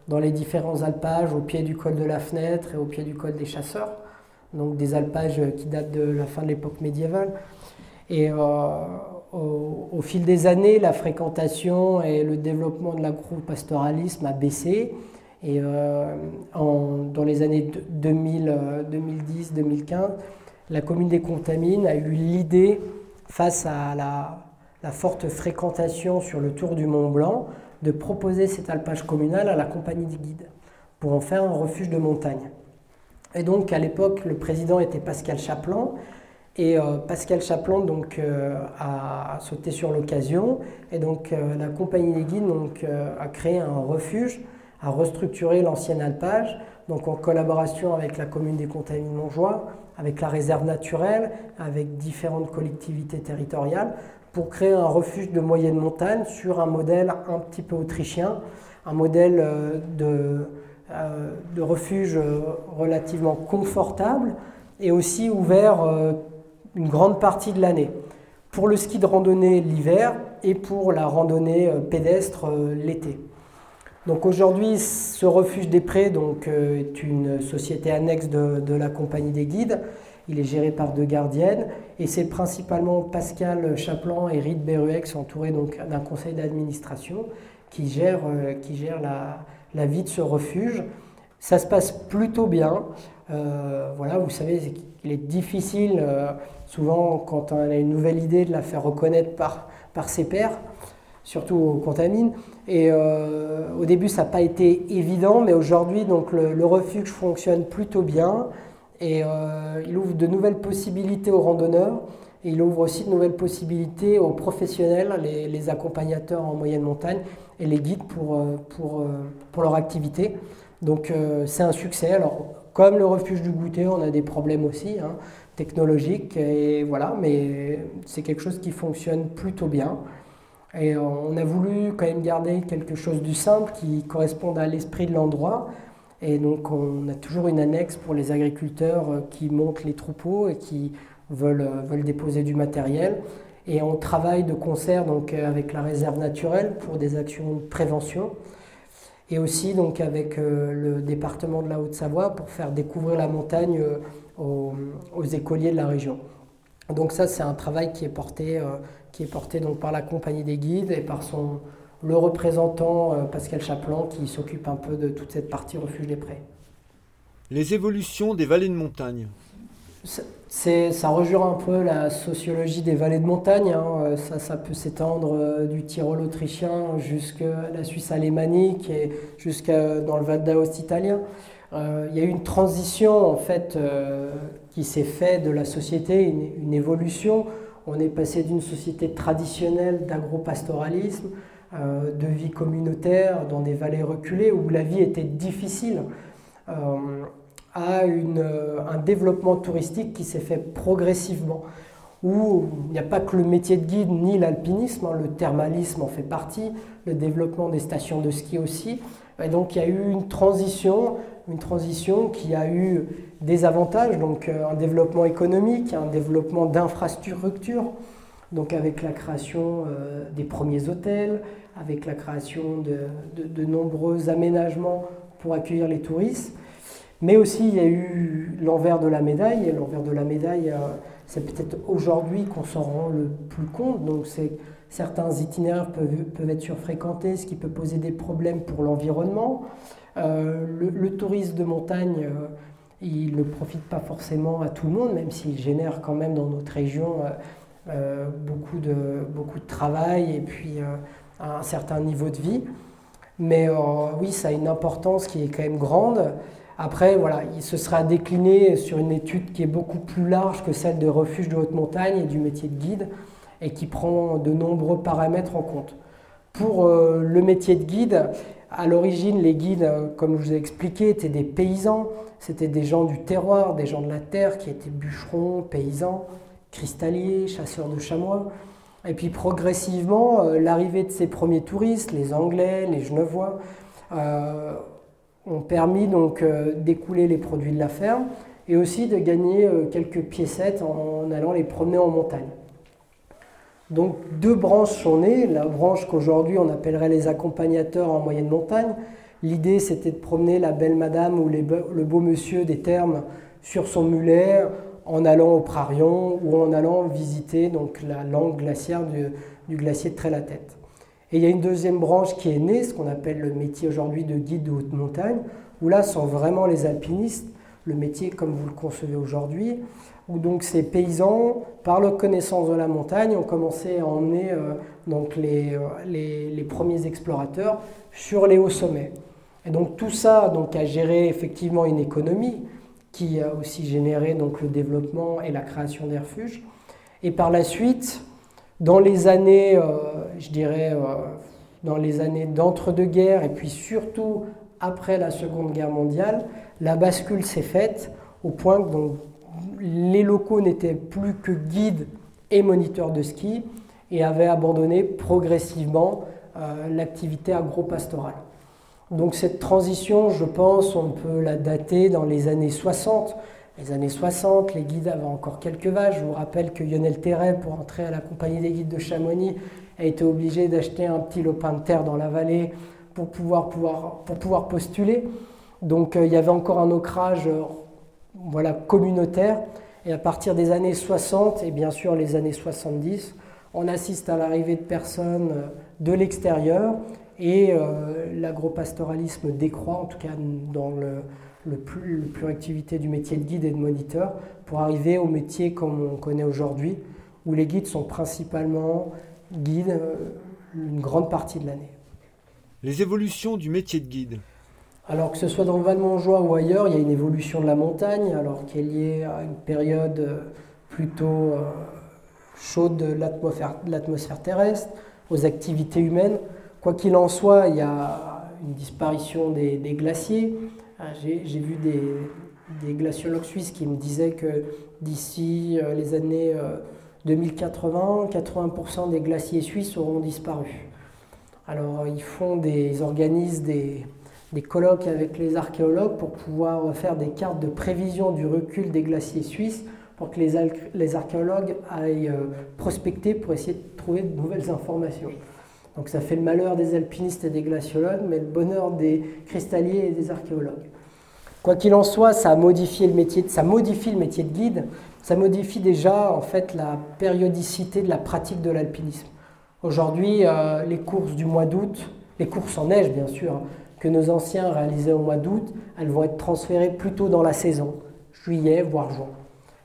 dans les différents alpages au pied du col de la Fenêtre et au pied du col des Chasseurs, donc des alpages qui datent de la fin de l'époque médiévale. Et au, fil des années, la fréquentation et le développement de l'agro-pastoralisme a baissé. Et euh, dans les années 2010-2015, euh, la commune des Contamines a eu l'idée, face à la, forte fréquentation sur le tour du Mont Blanc, de proposer cet alpage communal à la compagnie des guides pour en faire un refuge de montagne. Et donc à l'époque, le président était Pascal Chaplan. Et euh, Pascal Chaplan donc, a, sauté sur l'occasion. Et donc la compagnie des guides donc, a créé un refuge à restructurer l'ancien alpage, donc en collaboration avec la commune des Contamines Montjoie, avec la réserve naturelle, avec différentes collectivités territoriales, pour créer un refuge de moyenne montagne sur un modèle un petit peu autrichien, un modèle de, de refuge relativement confortable et aussi ouvert une grande partie de l'année. Pour le ski de randonnée l'hiver et pour la randonnée pédestre l'été. Donc aujourd'hui, ce refuge des prés donc, euh, est une société annexe de, la compagnie des guides. Il est géré par deux gardiennes et c'est principalement Pascal Chaplan et Rite Berruex entourés d'un conseil d'administration qui gère, euh, qui gère la, vie de ce refuge. Ça se passe plutôt bien. Euh, voilà, vous savez qu'il est difficile souvent quand on a une nouvelle idée de la faire reconnaître par, par ses pairs surtout aux contamines. Et euh, au début, ça n'a pas été évident, mais aujourd'hui, donc le, refuge fonctionne plutôt bien et euh, il ouvre de nouvelles possibilités aux randonneurs. Et il ouvre aussi de nouvelles possibilités aux professionnels, les, accompagnateurs en moyenne montagne et les guides pour, euh, pour, pour leur activité. Donc c'est un succès. Alors, comme le refuge du goûter, on a des problèmes aussi hein, technologiques, et voilà, mais c'est quelque chose qui fonctionne plutôt bien. On a voulu quand même garder quelque chose du simple qui corresponde à l'esprit de l'endroit. Et donc on a toujours une annexe pour les agriculteurs euh, qui montent les troupeaux et qui veulent, euh, veulent déposer du matériel. Et on travaille de concert donc, euh, avec la réserve naturelle pour des actions de prévention. Et aussi donc, avec le département de la Haute-Savoie pour faire découvrir la montagne aux, aux, écoliers de la région. Donc ça c'est un travail qui est porté qui est porté donc par la compagnie des guides et par son, le représentant euh, Pascal Chaplan qui s'occupe un peu de toute cette partie refuge des prés. Les évolutions des vallées de montagne. C'est, ça rejoint un peu la sociologie des vallées de montagne. Hein. Euh, ça, ça, peut s'étendre euh, du Tyrol autrichien jusqu'à la Suisse alémanique et jusqu'à dans le Val d'Aoste italien. il y a eu une transition en fait qui s'est faite de la société, une, une évolution on est passé d'une société traditionnelle d'agropastoralisme, euh, de vie communautaire dans des vallées reculées où la vie était difficile, euh, à euh, un développement touristique qui s'est fait progressivement, où il n'y a pas que le métier de guide ni l'alpinisme, hein, le thermalisme en fait partie, le développement des stations de ski aussi. Et donc il y a eu une transition une transition qui a eu des avantages, donc euh, un développement économique, un développement d'infrastructures, donc avec la création euh, des premiers hôtels, avec la création de, nombreux aménagements pour accueillir les touristes. Mais aussi, il y a eu l'envers de la médaille, et l'envers de la médaille, euh, c'est peut-être aujourd'hui qu'on s'en rend le plus compte. Donc, certains itinéraires peuvent être surfréquentés, ce qui peut poser des problèmes pour l'environnement. Euh, le, tourisme de montagne, euh, il ne profite pas forcément à tout le monde, même s'il génère quand même dans notre région euh, beaucoup, de, beaucoup de travail et puis un certain niveau de vie. Mais oui, ça a une importance qui est quand même grande. Après, voilà, il se sera décliné sur une étude qui est beaucoup plus large que celle de refuge de haute montagne et du métier de guide et qui prend de nombreux paramètres en compte. Pour le métier de guide, à l'origine, les guides, euh, comme je vous ai expliqué, étaient des paysans. C'était des gens du terroir, des gens de la terre qui étaient bûcherons, paysans, cristalliers, chasseurs de chamois. Et puis progressivement, euh, l'arrivée de ces premiers touristes, les Anglais, les Genevois, euh, ont permis donc d'écouler les produits de la ferme et aussi de gagner quelques piécettes en allant les promener en montagne. Donc deux branches sont nées, la branche qu'aujourd'hui on appellerait les accompagnateurs en moyenne montagne. L'idée c'était de promener la belle madame ou le beau monsieur des termes sur son mulet en allant au Prarion ou en allant visiter donc, la langue glaciaire du, glacier de Tête. Et il y a une deuxième branche qui est née, ce qu'on appelle le métier aujourd'hui de guide de haute montagne, où là sont vraiment les alpinistes, le métier comme vous le concevez aujourd'hui, où donc ces paysans, par leur connaissance de la montagne, ont commencé à emmener euh, donc euh, les, les, premiers explorateurs sur les hauts sommets. Et donc tout ça donc, a géré effectivement une économie qui a aussi généré donc, le développement et la création des refuges. Et par la suite, dans les années, euh, je dirais, dans les années d'entre-deux-guerres et puis surtout après la Seconde Guerre mondiale, la bascule s'est faite au point que donc, les locaux n'étaient plus que guides et moniteurs de ski, et avait abandonné progressivement l'activité agro-pastorale. Donc cette transition, je pense, on peut la dater dans les années 60. Les années 60, les guides avaient encore quelques vaches. Je vous rappelle que Lionel Terret, pour entrer à la compagnie des guides de Chamonix, a été obligé d'acheter un petit lopin de terre dans la vallée pour pouvoir, pouvoir, pour pouvoir postuler. Donc euh, il y avait encore un ancrage euh, voilà, communautaire. Et à partir des années 60 et bien sûr les années 70, on assiste à l'arrivée de personnes euh, de l'extérieur et euh, l'agropastoralisme décroît, en tout cas dans le, plus, le plus activité du métier de guide et de moniteur, pour arriver au métier comme on connaît aujourd'hui, où les guides sont principalement guides euh, une grande partie de l'année. Les évolutions du métier de guide alors que ce soit dans le Val-Montjoie ou ailleurs, il y a une évolution de la montagne, alors qui est liée à une période euh, plutôt chaude de l'atmosphère terrestre, aux activités humaines. Quoi qu'il en soit, il y a une disparition des, glaciers. Euh, j'ai vu des, glaciologues suisses qui me disaient que d'ici euh, les années 2080, euh, 80% des glaciers suisses auront disparu. Alors ils font des, organisent des, colloques avec les archéologues pour pouvoir faire des cartes de prévision du recul des glaciers suisses pour que les, les archéologues aillent prospecter pour essayer de trouver de nouvelles informations. Donc ça fait le malheur des alpinistes et des glaciologues, mais le bonheur des cristalliers et des archéologues. Quoi qu'il en soit, ça, le métier, ça modifie le métier de guide, ça modifie déjà en fait la périodicité de la pratique de l'alpinisme. Aujourd'hui, euh, les courses du mois d'août, les courses en neige bien sûr, hein, nos anciens réalisaient au mois d'août, elles vont être transférées plutôt dans la saison, juillet voire juin.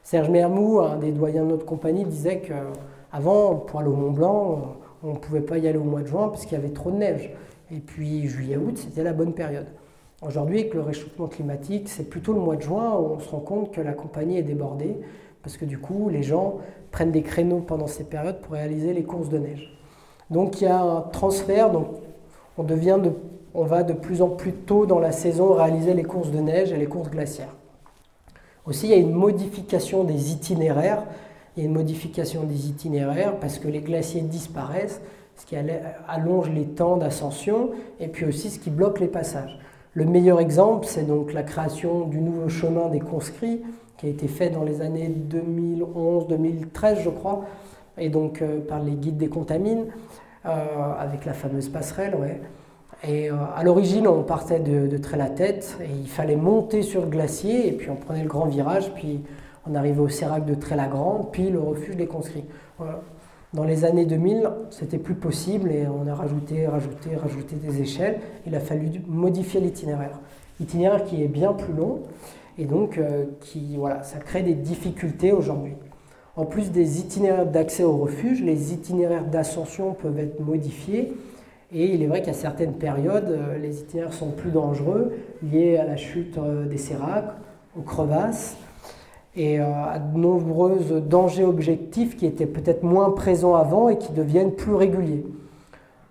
Serge Mermou, un des doyens de notre compagnie, disait qu'avant, pour aller au Mont Blanc, on ne pouvait pas y aller au mois de juin parce qu'il y avait trop de neige. Et puis juillet-août, c'était la bonne période. Aujourd'hui, avec le réchauffement climatique, c'est plutôt le mois de juin où on se rend compte que la compagnie est débordée parce que du coup, les gens prennent des créneaux pendant ces périodes pour réaliser les courses de neige. Donc il y a un transfert, donc on, devient de, on va de plus en plus tôt dans la saison réaliser les courses de neige et les courses glaciaires. Aussi, il y a une modification des itinéraires il y a une modification des itinéraires parce que les glaciers disparaissent, ce qui allonge les temps d'ascension et puis aussi ce qui bloque les passages. Le meilleur exemple, c'est donc la création du nouveau chemin des conscrits qui a été fait dans les années 2011-2013, je crois, et donc euh, par les guides des contamines, euh, avec la fameuse passerelle. Ouais. Et euh, à l'origine, on partait de, de Tête et il fallait monter sur le glacier et puis on prenait le grand virage, puis on arrivait au Sérac de Très-la-Grande, puis le refuge des conscrits. Dans les années 2000, c'était plus possible et on a rajouté, rajouté, rajouté des échelles. Il a fallu modifier l'itinéraire. Itinéraire qui est bien plus long et donc euh, qui, voilà, ça crée des difficultés aujourd'hui. En plus des itinéraires d'accès au refuge, les itinéraires d'ascension peuvent être modifiés. Et il est vrai qu'à certaines périodes, euh, les itinéraires sont plus dangereux, liés à la chute euh, des séracs, aux crevasses, et euh, à de nombreux dangers objectifs qui étaient peut-être moins présents avant et qui deviennent plus réguliers.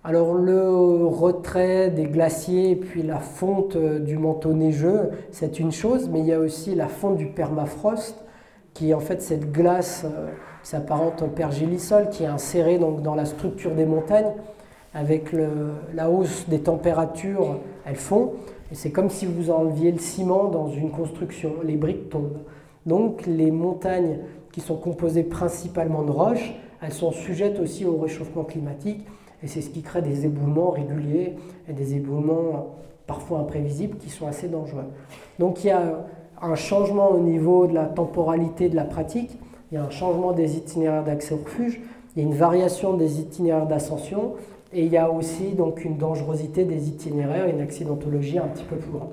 Alors le retrait des glaciers puis la fonte du manteau neigeux, c'est une chose, mais il y a aussi la fonte du permafrost, qui est en fait cette glace qui s'apparente au pergélisol, qui est insérée donc, dans la structure des montagnes. Avec la hausse des températures, elles font. Et c'est comme si vous enleviez le ciment dans une construction. Les briques tombent. Donc les montagnes qui sont composées principalement de roches, elles sont sujettes aussi au réchauffement climatique et c'est ce qui crée des éboulements réguliers et des éboulements parfois imprévisibles qui sont assez dangereux. Donc il y a un changement au niveau de la temporalité de la pratique, il y a un changement des itinéraires d'accès au refuge, il y a une variation des itinéraires d'ascension et il y a aussi donc une dangerosité des itinéraires une accidentologie un petit peu plus grande.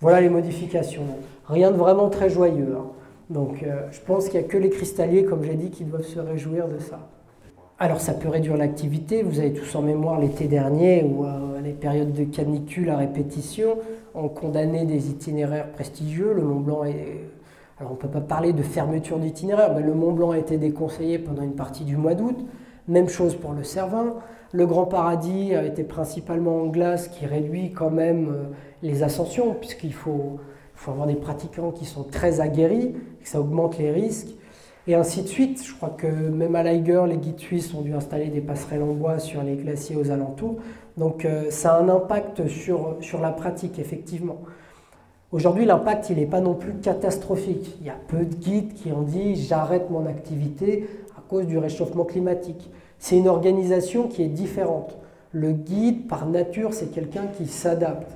Voilà les modifications. Rien de vraiment très joyeux. Hein. Donc euh, je pense qu'il n'y a que les cristalliers, comme j'ai dit, qui doivent se réjouir de ça. Alors ça peut réduire l'activité, vous avez tous en mémoire l'été dernier où euh, les périodes de canicule à répétition ont condamné des itinéraires prestigieux. Le Mont Blanc est... Alors on ne peut pas parler de fermeture d'itinéraire, mais le Mont Blanc a été déconseillé pendant une partie du mois d'août. Même chose pour le Cervin. Le Grand Paradis a été principalement en glace qui réduit quand même euh, les ascensions puisqu'il faut avoir des pratiquants qui sont très aguerris, que ça augmente les risques. et ainsi de suite. Je crois que même à l'Aiger, les guides suisses ont dû installer des passerelles en bois sur les glaciers aux alentours. Donc euh, ça a un impact sur la pratique, effectivement. Aujourd'hui, l'impact, il n'est pas non plus catastrophique. Il y a peu de guides qui ont dit j'arrête mon activité à cause du réchauffement climatique. C'est une organisation qui est différente. Le guide, par nature, c'est quelqu'un qui s'adapte.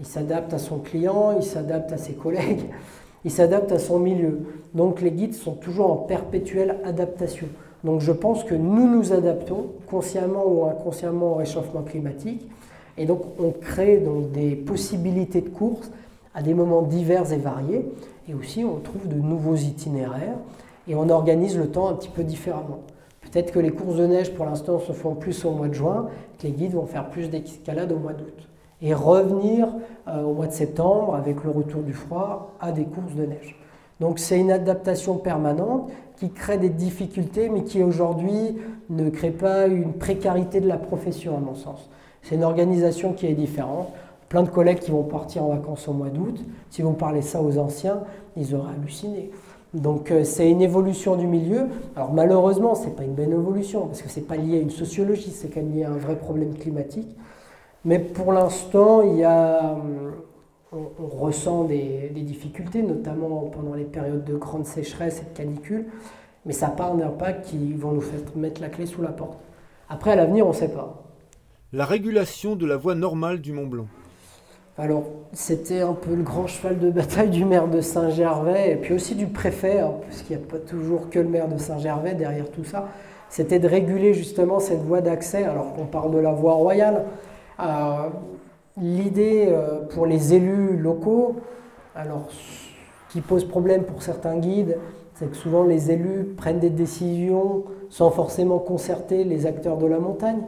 Il s'adapte à son client, il s'adapte à ses collègues, il s'adapte à son milieu. Donc les guides sont toujours en perpétuelle adaptation. Donc je pense que nous nous adaptons consciemment ou inconsciemment au réchauffement climatique. Et donc on crée donc des possibilités de course à des moments divers et variés. Et aussi on trouve de nouveaux itinéraires et on organise le temps un petit peu différemment. Peut-être que les courses de neige pour l'instant se font plus au mois de juin, que les guides vont faire plus d'escalade au mois d'août. Et revenir euh, au mois de septembre, avec le retour du froid, à des courses de neige. Donc c'est une adaptation permanente qui crée des difficultés, mais qui aujourd'hui ne crée pas une précarité de la profession, à mon sens. C'est une organisation qui est différente. Plein de collègues qui vont partir en vacances au mois d'août, si vous parlez ça aux anciens, ils auraient halluciné. Donc euh, c'est une évolution du milieu. Alors malheureusement, ce n'est pas une bonne évolution, parce que ce n'est pas lié à une sociologie, c'est quand même lié à un vrai problème climatique. Mais pour l'instant, il y a hum, on, ressent des, difficultés, notamment pendant les périodes de grande sécheresse et de canicule, mais ça n'a pas qui vont nous faire mettre la clé sous la porte. Après, à l'avenir, on ne sait pas. La régulation de la voie normale du Mont Blanc. Alors, c'était un peu le grand cheval de bataille du maire de Saint-Gervais et puis aussi du préfet, hein, puisqu'il n'y a pas toujours que le maire de Saint-Gervais derrière tout ça. C'était de réguler justement cette voie d'accès, alors qu'on parle de la voie royale. L'idée euh, pour les élus locaux, alors qui pose problème pour certains guides, c'est que souvent les élus prennent des décisions sans forcément concerter les acteurs de la montagne.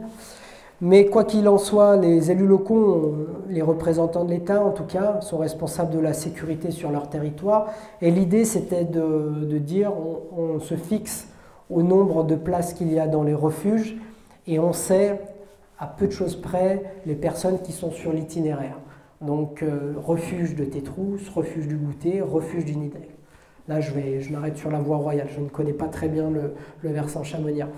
Mais quoi qu'il en soit, les élus locaux, les représentants de l'État en tout cas, sont responsables de la sécurité sur leur territoire. Et l'idée, c'était de, dire on se fixe au nombre de places qu'il y a dans les refuges et on sait à peu de choses près les personnes qui sont sur l'itinéraire. Donc euh, refuge de Tétrousse, refuge du Goûter, refuge du Nidel. Là, je, m'arrête sur la voie royale. Je ne connais pas très bien le, versant chamoniard.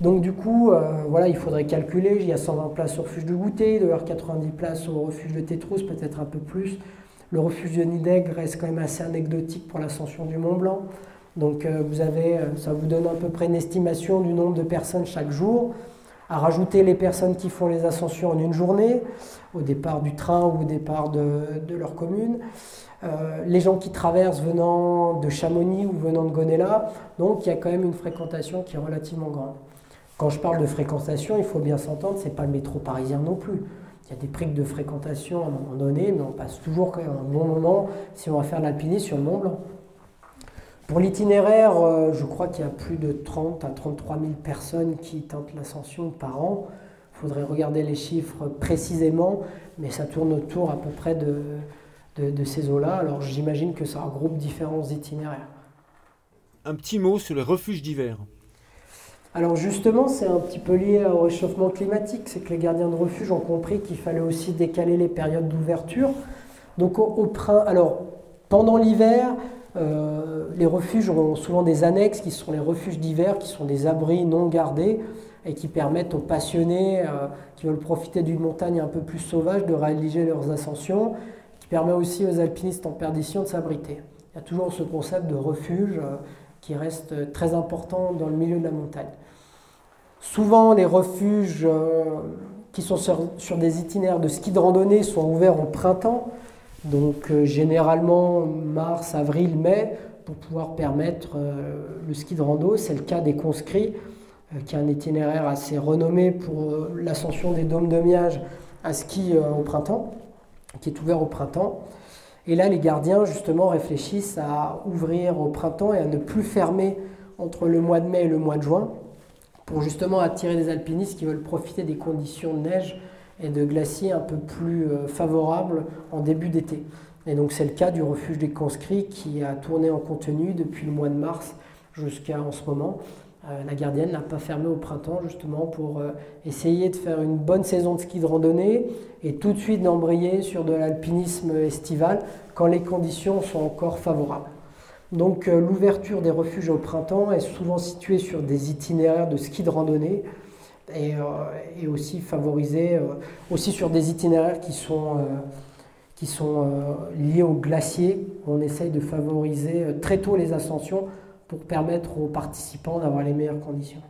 Donc du coup, euh, voilà, il faudrait calculer. Il y a 120 places au refuge du Goûter, il doit y avoir 90 places au refuge de Tétrousse, peut-être un peu plus. Le refuge de Nidègre reste quand même assez anecdotique pour l'ascension du Mont Blanc. Donc euh, vous avez, ça vous donne à peu près une estimation du nombre de personnes chaque jour à rajouter les personnes qui font les ascensions en une journée, au départ du train ou au départ de, leur commune, euh, les gens qui traversent venant de Chamonix ou venant de Gonella, donc il y a quand même une fréquentation qui est relativement grande. Quand je parle de fréquentation, il faut bien s'entendre, ce n'est pas le métro parisien non plus. Il y a des prix de fréquentation à un moment donné, mais on passe toujours quand même un bon moment si on va faire l'alpinisme sur le Mont. Pour l'itinéraire, euh, je crois qu'il y a plus de 30 à 33 000 personnes qui tentent l'ascension par an. Il faudrait regarder les chiffres précisément, mais ça tourne autour à peu près de, de, ces eaux-là. Alors j'imagine que ça regroupe différents itinéraires. Un petit mot sur les refuges d'hiver. Alors justement, c'est un petit peu lié au réchauffement climatique. C'est que les gardiens de refuge ont compris qu'il fallait aussi décaler les périodes d'ouverture. Donc au, au alors pendant l'hiver, euh, les refuges ont souvent des annexes qui sont les refuges d'hiver, qui sont des abris non gardés et qui permettent aux passionnés euh, qui veulent profiter d'une montagne un peu plus sauvage de réaliser leurs ascensions, permet aussi aux alpinistes en perdition de s'abriter. Il y a toujours ce concept de refuge euh, qui reste très important dans le milieu de la montagne. Souvent, les refuges qui sont sur, des itinéraires de ski de randonnée sont ouverts au printemps. Donc euh, généralement mars, avril, mai, pour pouvoir permettre euh, le ski de rando. C'est le cas des conscrits, euh, qui est un itinéraire assez renommé pour l'ascension des dômes de Miage à ski au printemps, qui est ouvert au printemps. Et là, les gardiens, justement, réfléchissent à ouvrir au printemps et à ne plus fermer entre le mois de mai et le mois de juin, pour justement attirer des alpinistes qui veulent profiter des conditions de neige et de glaciers un peu plus euh, favorables en début d'été. Et donc c'est le cas du refuge des conscrits qui a tourné en contenu depuis le mois de mars jusqu'à en ce moment. Euh, la gardienne n'a pas fermé au printemps justement pour euh, essayer de faire une bonne saison de ski de randonnée et tout de suite d'embrayer sur de l'alpinisme estival quand les conditions sont encore favorables. Donc l'ouverture des refuges au printemps est souvent située sur des itinéraires de ski de randonnée et, aussi favorisée aussi sur des itinéraires qui sont qui sont liés au glacier. On essaye de favoriser très tôt les ascensions pour permettre aux participants d'avoir les meilleures conditions.